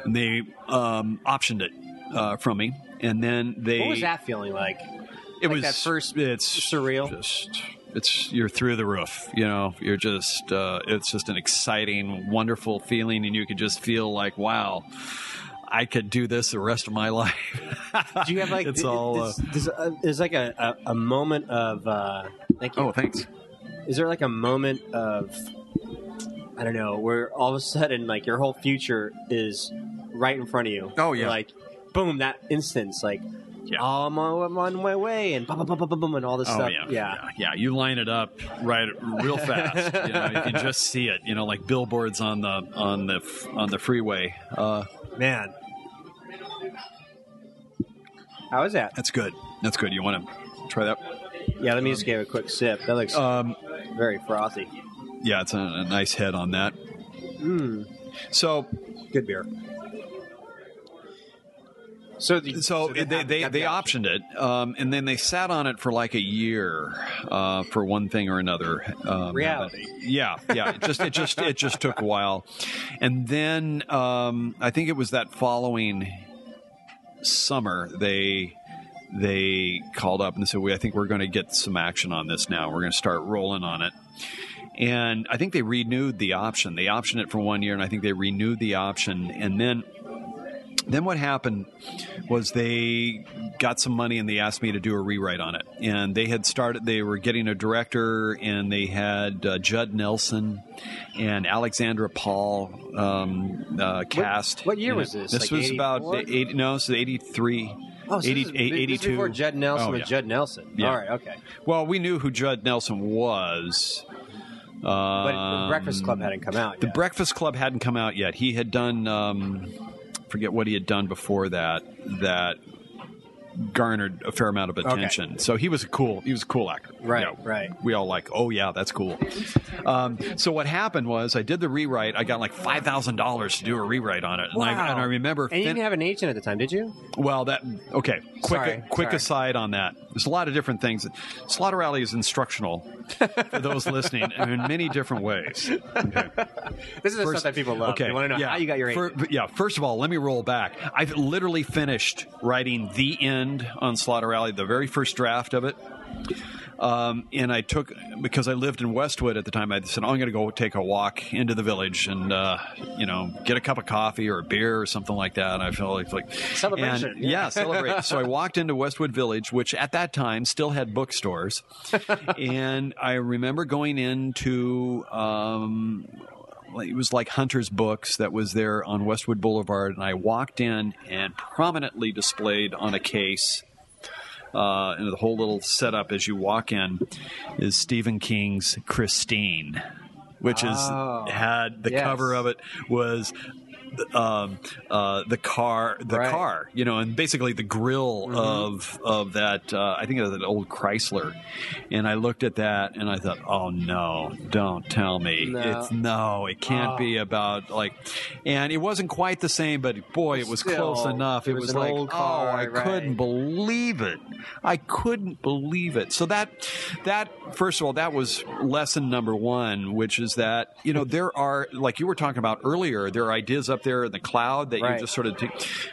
And they um, optioned it uh, from me, and then they What was that feeling like? it Like was that first it's surreal? just it's you're through the roof you know you're just uh, it's just an exciting wonderful feeling and you could just feel like wow i could do this the rest of my <laughs> life Do you have like it's th- all uh, uh, there's like a, a, a moment of uh, thank you. oh thanks is there like a moment of I don't know where all of a sudden like your whole future is right in front of you? Oh, yeah. like boom, that instance, like Yeah. oh, I'm, on, I'm on my way, and bum, bum, bum, bum, bum, and all this Oh stuff. yeah, yeah. yeah, You line it up right, real fast. you, know, you can just see it. You know, like billboards on the on the on the freeway. Uh, man. How is that? that's good. That's good. You want to try that? Yeah, let me just give it a quick sip. That looks Um, very frothy. yeah, it's a, a nice head on that. Mm, So, good beer. So, the, so, they they have- they, they the option. optioned it, um, and then they sat on it for like a year uh, for one thing or another. Um, Reality. Yeah, yeah. It just it just it just took a while, and then um, I think it was that following summer they they called up and said, "We I think we're going to get some action on this now. We're going to start rolling on it." And I think they renewed the option. They optioned it for one year, and I think they renewed the option. And then then what happened was they got some money and they asked me to do a rewrite on it. And they had started, they were getting a director and they had uh, Judd Nelson and Alexandra Paul um, uh, cast. what year in was it. this? This Like was about 84? 80, no, this is 83. Oh, so 80 this is, this is 82. before Judd Nelson Oh, with yeah. Judd Nelson. Yeah. All right, okay. Well, we knew who Judd Nelson was. But the Um, Breakfast Club hadn't come out The yet. Breakfast Club hadn't come out yet. He had done, um, forget what he had done before that. That garnered a fair amount of attention. So he was a cool. He was a cool actor. Right, Yeah. right. We all like. Oh yeah, that's cool. Um, so what happened was I did the rewrite. I got like five thousand dollars to do a rewrite on it, and, I, and I remember. And you didn't have an agent at the time, did you? well, that okay. Quick, Sorry, quick sorry. aside on that. There's a lot of different things. Slaughter Rally is instructional for those <laughs> listening in many different ways. Okay. <laughs> This is the First- stuff that people love. They want to know how you got your agent. yeah, first of all, let me roll back. I've literally finished writing the end on Slaughter Rally, the very first draft of it. Um, and I took because I lived in Westwood at the time. I said, "Oh, I'm going to go take a walk into the village and uh, you know get a cup of coffee or a beer or something like that." And I felt like like Celebration, and- yeah. yeah, celebrate. so I <laughs> walked into Westwood Village, which at that time still had bookstores, <laughs> and I remember going into um, it was like Hunter's Books that was there on Westwood Boulevard, and I walked in and prominently displayed on a case. Uh, and the whole little setup as you walk in is Stephen King's Christine, which is Oh, had the yes. cover of it was um, uh, the car, the Right. car, you know, and basically the grill of of that. Uh, I think it was an old Chrysler, and I looked at that and I thought, oh no, don't tell me No. it's no, it can't Oh. be about like, and it wasn't quite the same, but boy, it was Still, close enough. it It, was was, like, old car, oh, I right. couldn't believe it. I couldn't believe it. So that that first of all, that was lesson number one, which is that you know there are like you were talking about earlier, there are ideas up there in the cloud that Right. you just sort of take.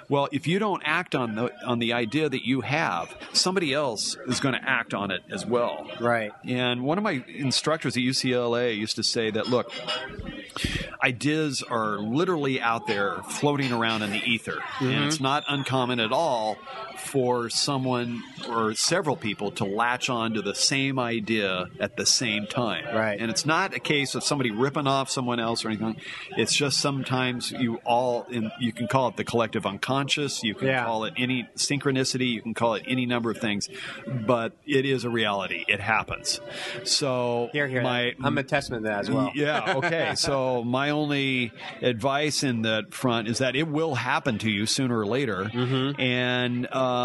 Well, if you don't act on the on the idea that you have, somebody else is going to act on it as well. Right. And one of my instructors at UCLA used to say that look, ideas are literally out there floating around in the ether. And Mm-hmm. it's not uncommon at all for someone or several people to latch on to the same idea at the same time. Right. And it's not a case of somebody ripping off someone else or anything. It's just sometimes you all, in, you can call it the collective unconscious, you can Yeah. call it any synchronicity, you can call it any number of things, but it is a reality. It happens. So Here, here. my I'm a testament to that as well. yeah. Okay. <laughs> So my only advice in that front is that it will happen to you sooner or later, Mm-hmm. and uh,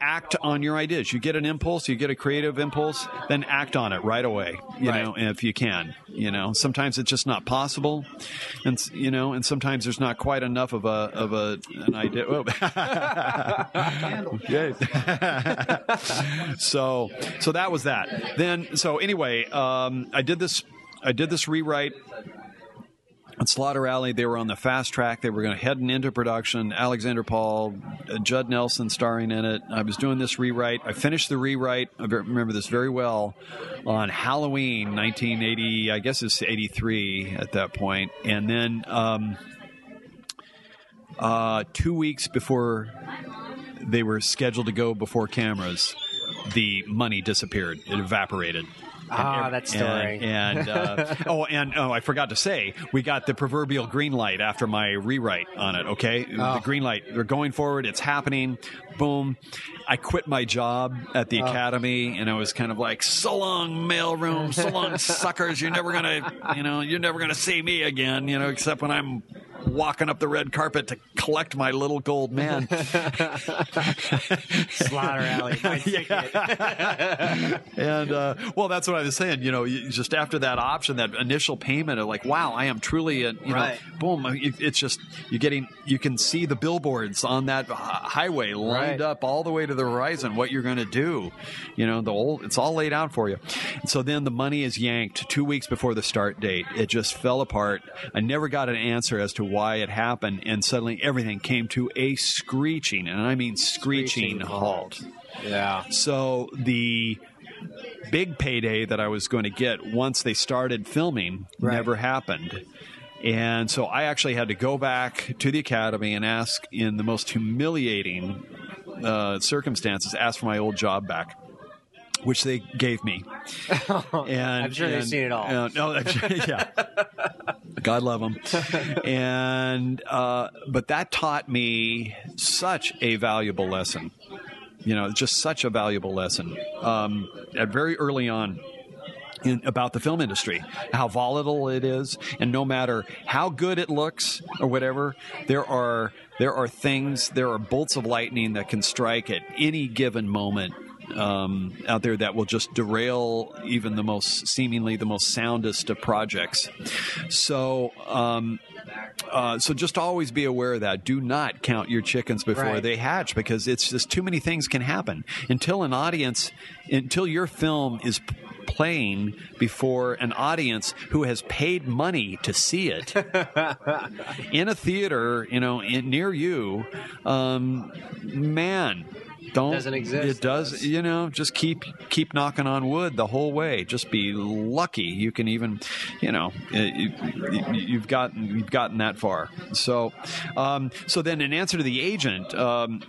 act on your ideas. You get an impulse, you get a creative impulse, then act on it right away. You Right. know, if you can. You know, sometimes it's just not possible, and you know, and sometimes there's not quite enough of a of a an idea. Good. <laughs> <laughs> so so that was that. Then so anyway, um, I did this. I did this rewrite at Slaughter Alley. They were on the fast track. They were going to head into production. Alexandra Paul, Judd Nelson starring in it. I was doing this rewrite. I finished the rewrite. I remember this very well on Halloween 1980. I guess it's 83 at that point. And then um, uh, two weeks before they were scheduled to go before cameras, the money disappeared. It evaporated. Ah, that story. And, and uh, <laughs> oh, and oh, I forgot to say, we got the proverbial green light after my rewrite on it. Okay, Oh. the green light. They're going forward. It's happening. Boom. I quit my job at Oh. the academy, and I was kind of like, "So long, mailroom. So long, <laughs> suckers. You're never gonna, you know, you're never gonna see me again. You know, except when I'm." Walking up the red carpet to collect my little gold man. <laughs> Slaughter Alley. <laughs> <laughs> and uh, well, that's what I was saying. You know, you, just after that option, that initial payment of like, wow, I am truly, a, you Right. know, boom. it- It's just you're getting, you can see the billboards on that highway lined Right. up all the way to the horizon. What you're going to do, you know, the whole, it's all laid out for you. And so then the money is yanked two weeks before the start date. It just fell apart. I never got an answer as to why it happened, and suddenly everything came to a screeching, and I mean screeching, Screeching halt. Yeah. So the big payday that I was going to get once they started filming Right. never happened. And so I actually had to go back to the academy and ask, in the most humiliating uh, circumstances, ask for my old job back. Which they gave me, <laughs> and I'm sure they've seen it all. uh, no, I'm sure- <laughs> yeah, God love them. <laughs> and uh, but that taught me such a valuable lesson. You know, just such a valuable lesson. Um, at very early on. In, about the film industry, how volatile it is, and no matter how good it looks or whatever, there are there are things, there are bolts of lightning that can strike at any given moment um, out there that will just derail even the most seemingly the most soundest of projects. So. Um, uh, so just always be aware of that. Do not count your chickens before Right. they hatch because it's just too many things can happen until an audience, until your film is playing before an audience who has paid money to see it <laughs> in a theater, you know, in, near you. Um, man. Don't Doesn't exist. It does, you know. Just keep keep knocking on wood the whole way. Just be lucky you can even, you know, you, you've gotten you've gotten that far. So, um, so then in answer to the agent, um,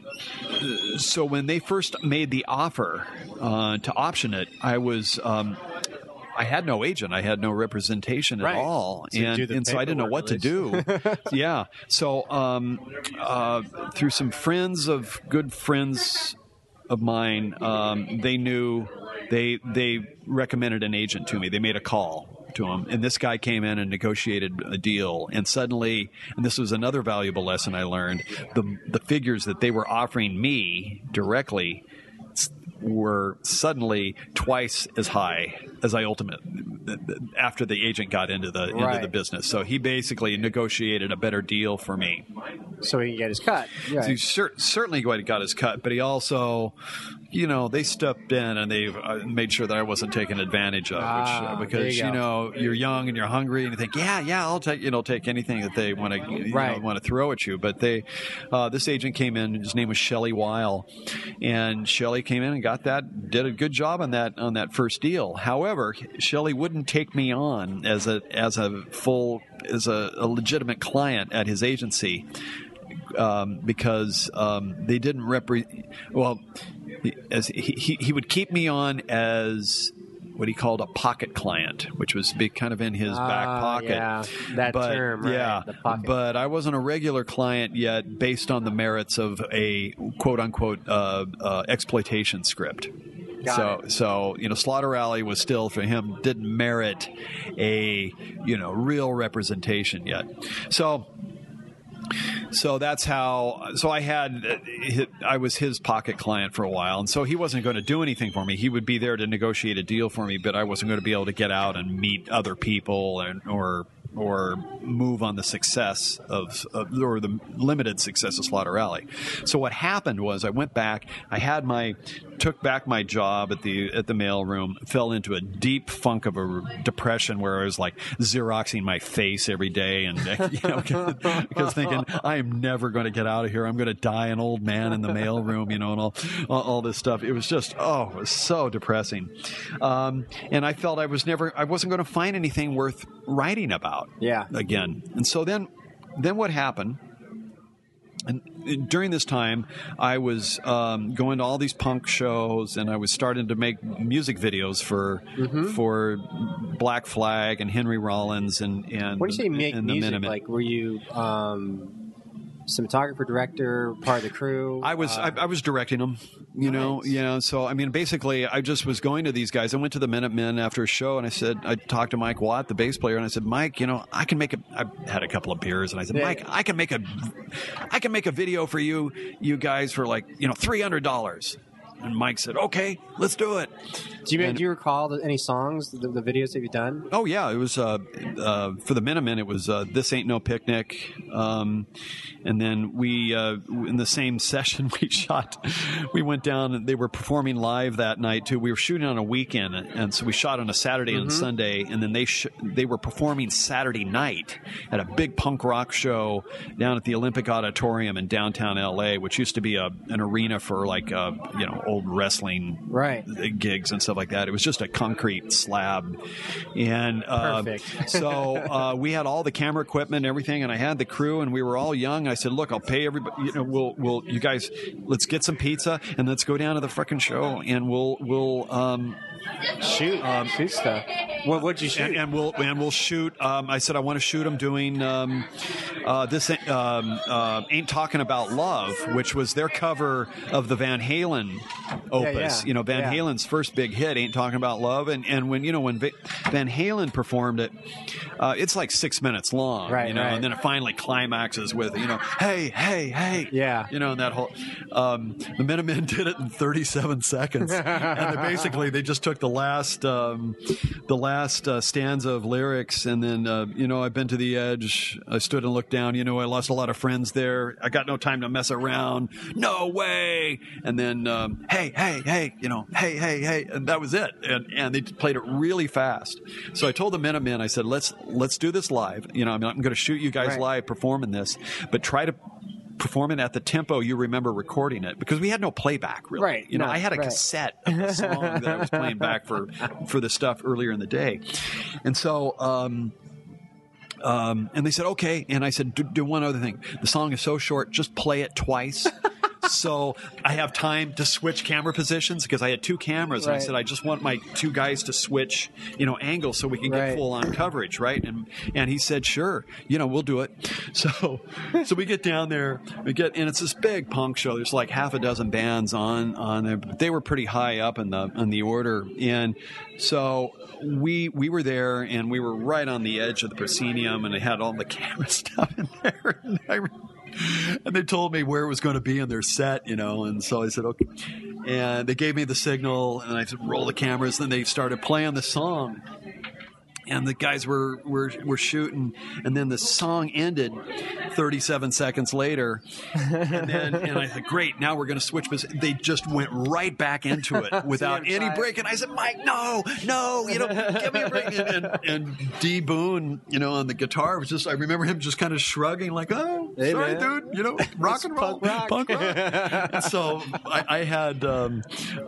so when they first made the offer uh, to option it, I was. Um, I had no agent. I had no representation Right. at all, So and, and so I didn't know what to do. <laughs> yeah. So um, uh, through some friends of good friends of mine, um, they knew they they recommended an agent to me. They made a call to him, and this guy came in and negotiated a deal. And suddenly, and this was another valuable lesson I learned: the the figures that they were offering me directly were suddenly twice as high as I ultimate after the agent got into the into the business. So he basically negotiated a better deal for me. So he can get his cut. Right. So he cer- certainly got his cut, but he also, you know, they stepped in and they uh, made sure that I wasn't taken advantage of, Ah, which, uh, because you you, know you're young and you're hungry and you think, yeah, yeah, I'll take you know take anything that they want to Right. want to throw at you. But they, uh, this agent came in. His name was Shelley Weil, and Shelley came in and got that, did a good job on that on that first deal. However, Shelley wouldn't take me on as a as a full as a, a legitimate client at his agency um, because um, they didn't represent. Well, he- as he, he he would keep me on as what he called a pocket client, which was be kind of in his back Ah, pocket. yeah, that but, term, right, yeah. But I wasn't a regular client yet, based on the merits of a quote unquote uh, uh, exploitation script. Got so, so you know, Slaughter Alley was still for him didn't merit a you know real representation yet. So, so that's how. So I had, I was his pocket client for a while, and so he wasn't going to do anything for me. He would be there to negotiate a deal for me, but I wasn't going to be able to get out and meet other people and or or move on the success of, of or the limited success of Slaughter Alley. So what happened was I went back. I had my took back my job at the at the mail room. Fell into a deep funk of a depression where I was like xeroxing my face every day and <laughs> you know <laughs> because thinking I am never going to get out of here. I'm going to die an old man in the mail room, you know, and all all, all this stuff. It was just oh, it was so depressing. Um, and I felt I was never I wasn't going to find anything worth writing about Yeah. again. And so then, then what happened and during this time, I was um, going to all these punk shows, and I was starting to make music videos for Mm-hmm. for Black Flag and Henry Rollins and and When you say make music, like were you um, cinematographer, director, part of the crew? I was Uh, I, I was directing them, you know, Nice. you know. So I mean, basically, I just was going to these guys. I went to the Minutemen after a show, and I said, I talked to Mike Watt, the bass player, and I said, Mike, you know, I can make a. I had a couple of beers, and I said, Yeah. Mike, I can make a, I can make a video for you, you guys, for like you know three hundred dollars. And Mike said, "Okay, let's do it." do you and- do you recall the, any songs, the, the videos that you've done? Oh yeah, it was uh, uh, for the Minutemen. It was uh, "This Ain't No Picnic," um, and then we uh, in the same <laughs> session we shot. We went down and they were performing live that night too. We were shooting on a weekend, and so we shot on a Saturday and Sunday, and then they sh- they were performing Saturday night at a big punk rock show down at the Olympic Auditorium in downtown LA, which used to be a an arena for like uh, you know old wrestling Right. gigs and stuff like that. It was just a concrete slab, and uh, Perfect. <laughs> so uh, we had all the camera equipment, and everything, and I had the crew, and we were all young. I said, "Look, I'll pay everybody. You know, we'll, we'll, you guys, let's get some pizza, and let's go down to the frickin' show, and we'll, we'll, um, Shoot, shoot stuff. What would you shoot? and, and we'll, and we'll shoot. Um, I said, I want to shoot them doing um, uh, this. ain't- Um, uh, ain't talking about love, which was their cover of the Van Halen opus. yeah. You know, Van Yeah. Halen's first big hit, "Ain't Talking About Love," and and when you know when Van Halen performed it, uh, it's like six minutes long, Right, You know, right. and then it finally climaxes with you know, "Hey, hey, hey," Yeah. you know, and that whole. Um, the Minutemen <laughs> did it in 37 seconds, and basically they just took the last um, the last uh, stanza of lyrics, and then uh, you know, I've been to the edge. I stood and looked down. You know, I lost a lot of friends there. I got no time to mess around. No way. And then, um, hey, hey, hey, you know, hey, hey, hey, and that was it. And and they played it really fast. So I told the Minutemen, I said, let's let's do this live. You know, I mean, I'm going to shoot you guys Right. live performing this, but try to perform it at the tempo you remember recording it because we had no playback really Right. you know No, i had a right. cassette of the song that i was playing back for for the stuff earlier in the day and so um um, and they said okay and i said do, do one other thing the song is so short just play it twice so i have time to switch camera positions because i had two cameras and i said i just want my two guys to switch you know angles so we can get full on coverage right? And and he said sure you know we'll do it. <laughs> So so we get down there we get and it's this big punk show. There's like half a dozen bands on on there but they were pretty high up in the in the order. And so we we were there and we were right on the edge of the proscenium and they had all the <laughs> camera stuff in there. And, I, and they told me where it was going to be in their set you know and so i said okay. And they gave me the signal and i said roll the cameras And then they started playing the song and the guys were, were were shooting, and then the song ended 37 seconds later, and then and I said, "Great, now we're going to switch." But they just went right back into it <laughs> without any break, and I said, "Mike, no, no, you know, give me a break." And, and, and D Boon, you know, on the guitar was just I remember him just kind of shrugging, like, "Oh, Hey, sorry, man. dude, you know, <laughs> rock and roll, punk rock." and so I, I had um,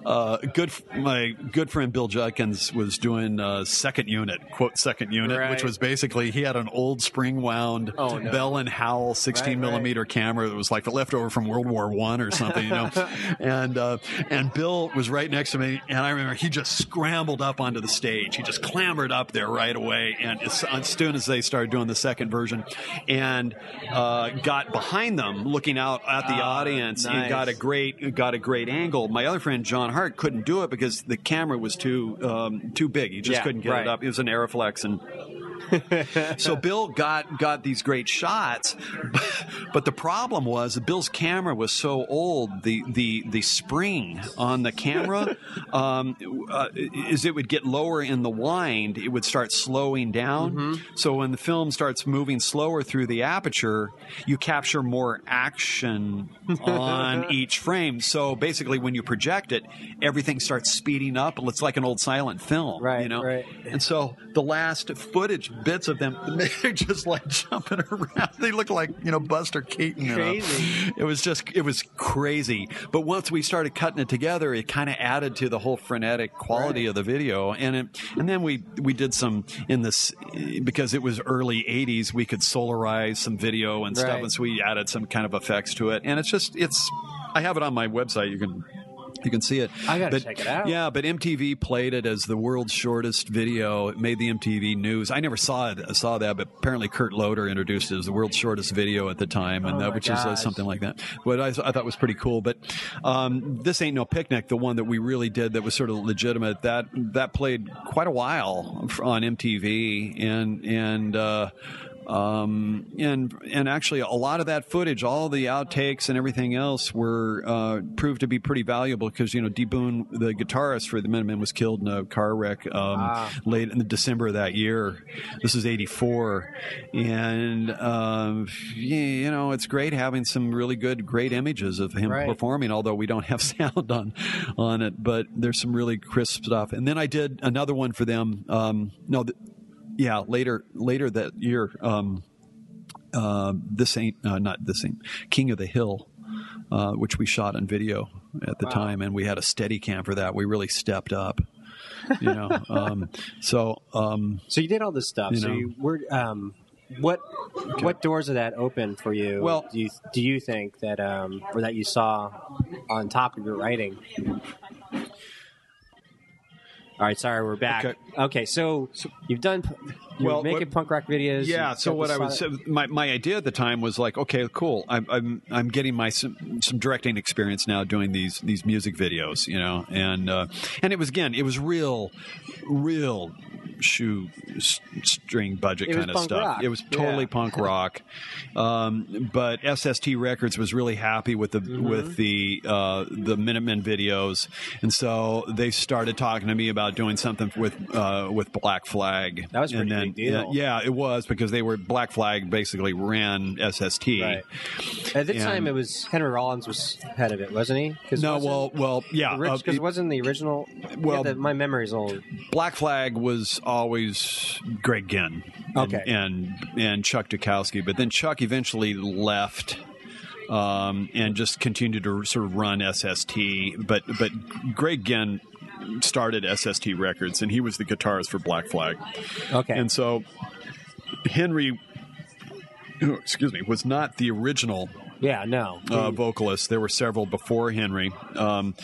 uh, good my good friend Bill Judkins was doing uh, second unit quote second unit, Right. which was basically he had an old spring wound Oh, no. Bell and Howell 16 Right, right. millimeter camera that was like the leftover from World War One or something, you know. <laughs> and uh, and Bill was right next to me, and I remember he just scrambled up onto the stage. He just clambered up there right away, and as, as soon as they started doing the second version, and uh, got behind them, looking out at the Ah, audience, and got a great got a great angle. My other friend John Hart couldn't do it because the camera was too um, too big. He just Yeah, couldn't get it up. It was an Arriflex and. <laughs> so Bill got got these great shots, <laughs> but the problem was Bill's camera was so old. The the the spring on the camera <laughs> um, uh, is it would get lower in the wind. It would start slowing down. So when the film starts moving slower through the aperture, you capture more action on each frame. So basically, when you project it, everything starts speeding up. It's like an old silent film, Right, You know, right. and so the last footage bits of them. <laughs> They're just like jumping around. They look like you know Buster Keaton. you know. Crazy. It was just it was crazy. But once we started cutting it together, it kind of added to the whole frenetic quality Right. of the video. And it, and then we we did some in this because it was early '80s. We could solarize some video and stuff, and so we added some kind of effects to it. And it's just it's. I have it on my website. You can. You can see it. I gotta But- check it out. Yeah, but MTV played it as the world's shortest video. It made the MTV news. I never saw it. Saw that, but apparently Kurt Loder introduced it as the world's shortest video at the time, and Oh that, my which is uh, something like that. But I, I thought was pretty cool. But um, this ain't no picnic. The one that we really did that was sort of legitimate. That that played quite a while on MTV, and and. Uh, um, and and actually, a lot of that footage, all the outtakes and everything else, were uh, proved to be pretty valuable because you know D Boon, the guitarist for the Minutemen, was killed in a car wreck um, late in the December of that year. This is '84, and um, you know it's great having some really good, great images of him Right. performing. Although we don't have <laughs> sound on on it, but there's some really crisp stuff. And then I did another one for them. Um, no. Th- yeah, later later that year, um, uh, this ain't uh, not this ain't King of the Hill, uh, which we shot on video at the time, and we had a Steadicam for that. We really stepped up, you know. <laughs> um, so um, So you did all this stuff. You so know. you were um, what what doors did that open for you? Well- do you do you think that um, or that you saw on top of your writing? All right, sorry, we're back. Okay, Okay. so, you've done you Well, making what- punk rock videos. Yeah. So what I was so my my idea at the time was like, okay, cool. I'm I'm I'm getting my some, some directing experience now doing these these music videos, you know, and uh, and it was again, it was real, real shoe string budget It kind of stuff. rock. It was totally Yeah. punk rock. Um, but SST Records was really happy with the Mm-hmm. with the uh, the Minutemen videos, and so they started talking to me about doing something with uh, with Black Flag. That was a pretty then, big deal. Yeah, yeah, it was because they were Black Flag basically ran SST. Right. At the time, it was Henry Rollins was head of it, wasn't he? Cause No, well, well, yeah. uh, because it- wasn't the original? well- yeah, the, my memory's old. Black Flag was always Greg Ginn. and- Okay. And and Chuck Dukowski, but then Chuck eventually left. Um, and just continued to sort of run SST, but but Greg Ginn started SST Records, and he was the guitarist for Black Flag. Okay, And so Henry, excuse me, was not the original yeah, no, uh, vocalists. There were several before Henry, um,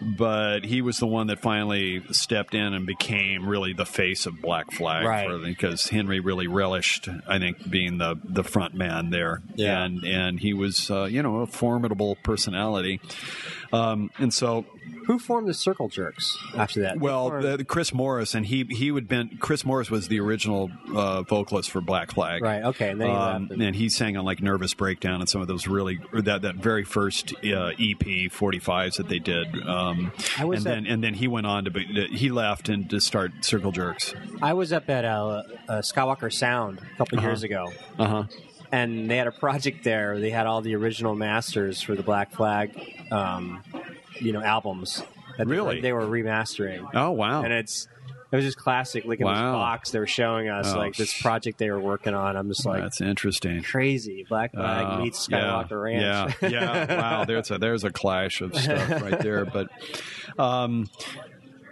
but he was the one that finally stepped in and became really the face of Black Flag, Right. because Henry really relished, I think, being the the front man there, Yeah. and and he was, uh, you know, a formidable personality, um, and so who formed the Circle Jerks after that? Well, the, Chris Morris, and he he would been Chris Morris was the original uh, vocalist for Black Flag, right, okay, and then he um, and- he sang on like Nervous Breakdown and some of those really that that very first uh, EP 45s that they did. Um, I was and at- then and then he went on to be, he left and to start Circle Jerks. I was up at uh, uh, Skywalker Sound a couple Uh-huh. years ago, Uh huh. And they had a project there. They had all the original masters for the Black Flag, um, you know, albums. That they were- Really? they were remastering, Oh wow. and it's it was just classic. Look at this box they were showing us, Oh, like this project they were working on. I'm just like That's interesting. crazy. Black Flag Uh, meets yeah, Skywalker Ranch. Yeah, yeah. <laughs> Wow, there's a there's a clash of stuff right there. But, um,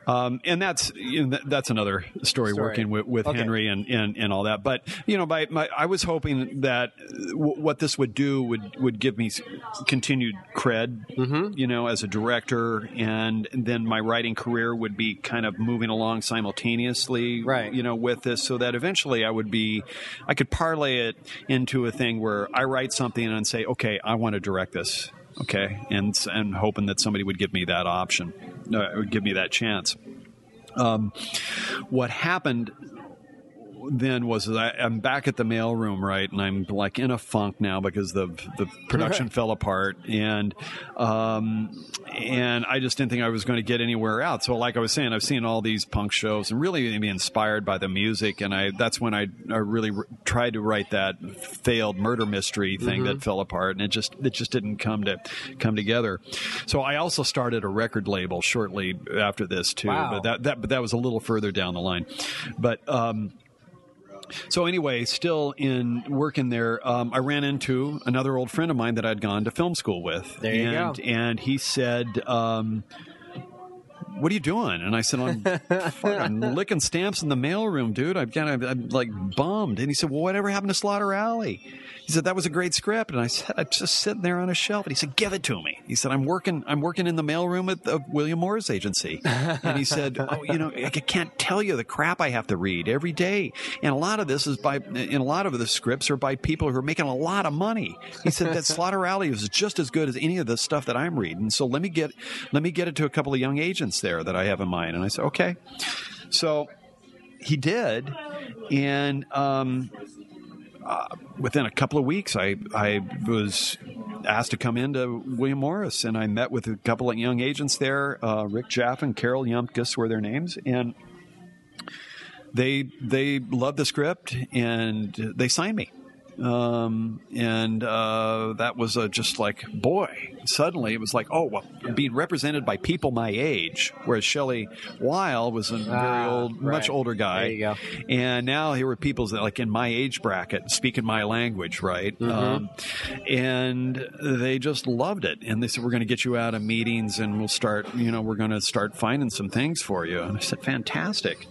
um, and that's you know, that's another story, Story. working with, with Okay. Henry and, and, and all that. But you know, by, my, I was hoping that w- what this would do would would give me continued cred, Mm-hmm. you know, as a director, and then my writing career would be kind of moving along simultaneously, Right. You know, with this, so that eventually I would be, I could parlay it into a thing where I write something and say, okay, I want to direct this, okay, and and hoping that somebody would give me that option, uh, would give me that chance. Um, what happened then was I, I'm back at the mailroom, right, and I'm like in a funk now because the the production <laughs> fell apart, and um, and I just didn't think I was going to get anywhere out. So, like I was saying, I've seen all these punk shows and really be inspired by the music, and I that's when I, I really r- tried to write that failed murder mystery thing that fell apart, and it just it just didn't come to come together. So I also started a record label shortly after this too, Wow. but that that but that was a little further down the line, but. Um, so anyway, still in working there, um, I ran into another old friend of mine that I'd gone to film school with. There you and, go. And he said, um, "What are you doing?" And I said, "I'm, fuck, I'm <laughs> licking stamps in the mailroom, dude. I'm kind of I'm like bummed." And he said, "Well, whatever happened to Slaughter Alley?" He said that was a great script, and I said, "I'm just sitting there on a shelf." And he said, "Give it to me." He said, "I'm working. I'm working in the mailroom at the William Morris agency." and he said, <laughs> "Oh, you know, I can't tell you the crap I have to read every day, and a lot of this is by, and a lot of the scripts are by people who are making a lot of money." He said that <laughs> Slaughter Alley is just as good as any of the stuff that I'm reading. So let me get, let me get it to a couple of young agents there that I have in mind. And I said, "Okay." So he did, and um, uh, within a couple of weeks, I I was asked to come into William Morris, and I met with a couple of young agents there. Uh, Rick Jaffa and Carol Yumpkus were their names, and they they loved the script and they signed me. Um, and uh, that was uh, just like, boy, suddenly it was like, oh, well, being represented by people my age, whereas Shelley Weil was a very Ah, old, right. much older guy. There you go. And now here were people that, like in my age bracket, speaking my language, right? Mm-hmm. Um, and they just loved it. And they said, we're going to get you out of meetings and we'll start, you know, we're going to start finding some things for you. And I said, fantastic.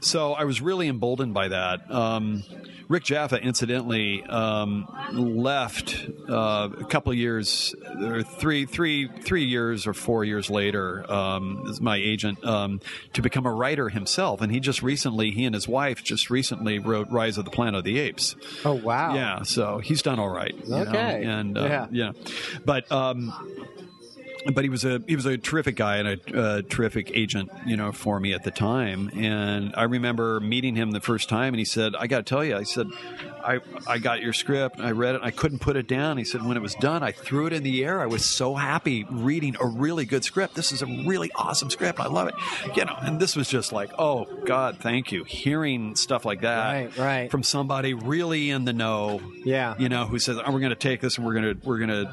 So I was really emboldened by that. Um, Rick Jaffa, incidentally, um, left uh, a couple years, or three, three, three years or four years later, um, as my agent, um, to become a writer himself. And he just recently, he and his wife just recently wrote Rise of the Planet of the Apes. Oh wow. Yeah, so he's done all right. you know, Okay. and uh, Yeah. yeah, but um, but he was a he was a terrific guy and a uh, terrific agent, you know, for me at the time. And I remember meeting him the first time, and he said, "I got to tell you," I said, "I I got your script, I read it, I couldn't put it down." He said, "When it was done, I threw it in the air. I was so happy reading a really good script. This is a really awesome script. I love it." You know, and this was just like, "Oh God, thank you." Hearing stuff like that Right, right. from somebody really in the know, Yeah. you know, who says, "Oh, we're going to take this and we're going to we're going to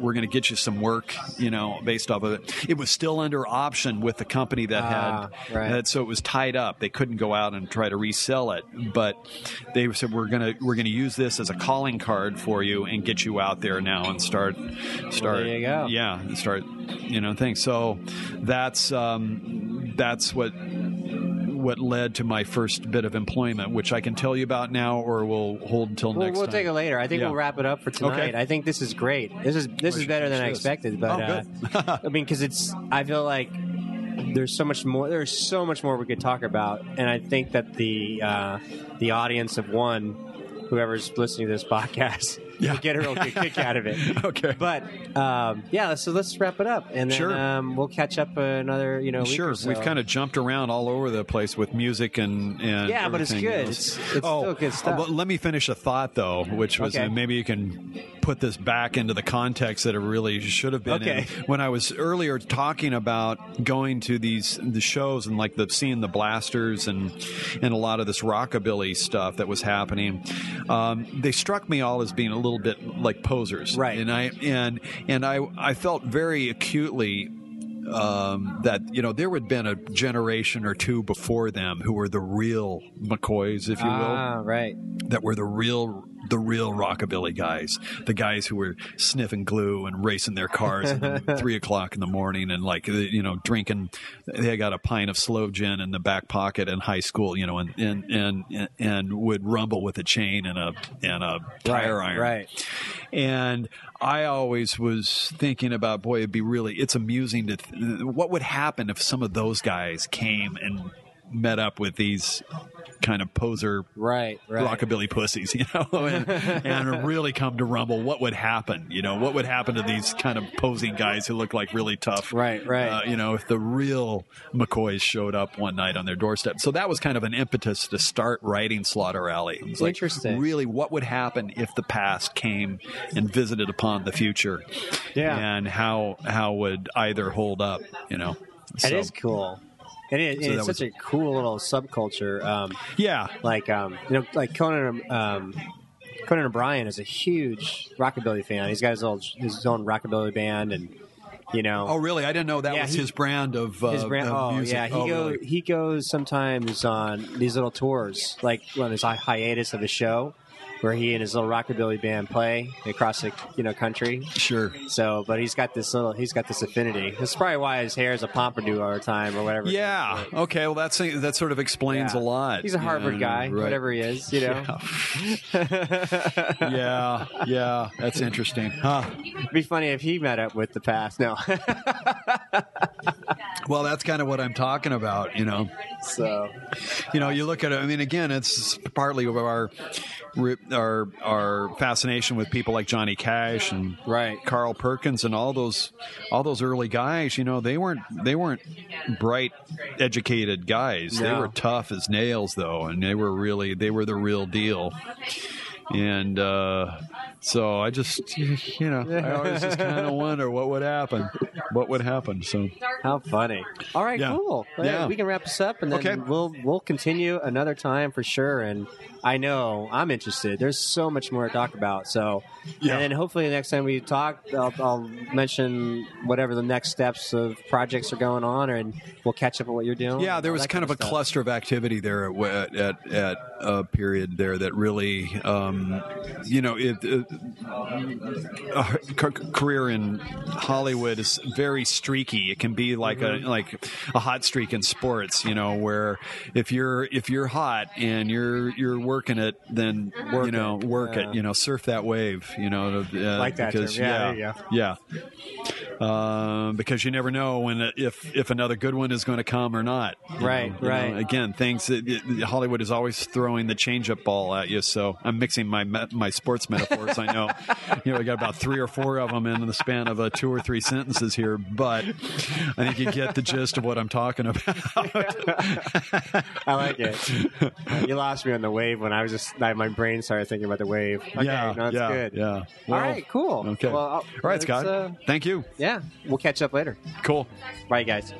we're going to get you some work, you know, based off of it." It was still under option with the company that Ah, had, right. so it was tied up. They couldn't go out and try to resell it, but they said, "We're going to we're going to use this as a calling card for you and get you out there now and start start there you go. yeah, and start you know things." So that's um, that's what what led to my first bit of employment, which I can tell you about now, or we'll hold until We'll, next we'll time. take it later. I think Yeah. we'll wrap it up for tonight. Okay. I think this is great. This is this is better than I expected. But Oh, uh, I mean, because it's I feel like there's so much more. There's so much more we could talk about, and I think that the uh, the audience of one, whoever's listening to this <laughs> podcast, <laughs> Yeah. get a real good kick out of it. <laughs> Okay. But um, yeah, so let's wrap it up, and then Sure. um, we'll catch up another you know week Sure, so. we've kind of jumped around all over the place with music and, and Yeah, but it's good. It's- it's oh, still good stuff. uh, let me finish a thought though, which was Okay. maybe you can put this back into the context that it really should have been. Okay. in. When I was earlier talking about going to these the shows and like the seeing the blasters and and a lot of this rockabilly stuff that was happening, um, they struck me all as being a little bit like posers, Right. And I and and I I felt very acutely um, that you know there would been a generation or two before them who were the real McCoys, if you will, ah right. that were the real the real rockabilly guys, the guys who were sniffing glue and racing their cars at <laughs> three o'clock in the morning and like uh, you know drinking. They got a pint of slow gin in the back pocket in high school, you know, and and and, and would rumble with a chain and a and a tire Right, iron, right. and I always was thinking about, boy, it'd be really, it's amusing to, th- what would happen if some of those guys came and met up with these kind of poser Right, right. rockabilly pussies, <laughs> you know, and, and really come to rumble. What would happen? You know, what would happen to these kind of posing guys who look like really tough? Right, right. Uh, you know, if the real McCoys showed up one night on their doorstep. So that was kind of an impetus to start writing Slaughter Alley. It was like, Interesting. really, what would happen if the past came and visited upon the future? Yeah. And how how would either hold up? You know, It So, is cool. It is. So it's that such a cool little subculture. Um, Yeah. like um, you know, like Conan. Um, Conan O'Brien is a huge rockabilly fan. He's got his own his own rockabilly band, and You know, Oh, really? I didn't know that Yeah, was he- his brand of uh, his brand. of Oh music. yeah, he oh, go really? he goes sometimes on these little tours, like on his hi- hiatus of a show, where he and his little rockabilly band play across the you know country. Sure. So, but he's got this little he's got this affinity. That's probably why his hair is a pompadour all the time or whatever. Yeah. Okay. Well, that's that sort of explains Yeah. a lot. He's a Harvard Yeah, guy, right. whatever he is, you know. <laughs> Yeah. Yeah. That's interesting. Huh. It'd be funny if he met up with the past. No, <laughs> Well, that's kind of what I'm talking about. You know. so You know, you look at it. I mean, again, it's partly of our our our fascination with people like Johnny Cash and Right. Carl Perkins and all those all those early guys. You know, they weren't they weren't bright, educated guys. They were tough as nails, though, and they were really they were the real deal. And uh, so I just, <laughs> you know, I always just kind of wonder what would happen, what would happen. So how funny! All right, Yeah. cool. Well, Yeah. we can wrap this up, and then Okay. we'll we'll continue another time for sure. And I know I'm interested. There's so much more to talk about. So, Yeah. and then hopefully the next time we talk, I'll, I'll mention whatever the next steps of projects are going on, and we'll catch up on what you're doing. Yeah, there was that kind of a stuff. cluster of activity there at at, at a period there that really, um, you know, it, it, a c- career in Hollywood is very streaky. It can be like Mm-hmm. a like a hot streak in sports, you know, where if you're if you're hot and you're you're working it, then Work you know it, work yeah. it, you know, surf that wave, you know, uh, Like that because term. Yeah, yeah, you yeah. Um, because you never know when if if another good one is going to come or not. Right, know, you know. right. Again, things that it- Hollywood is always throwing the changeup ball at you. So I'm mixing my my sports metaphors. I know, you know, we got about three or four of them in the span of uh, two or three sentences here, but I think you get the gist of what I'm talking about. I like it. you lost me on the wave when I was just my brain started thinking about the wave. Okay, yeah, no, that's yeah, good. yeah. All Well, right, cool. Okay. Well, All right, Scott. uh, Thank you. yeah, we'll catch up later. Cool. Bye, guys.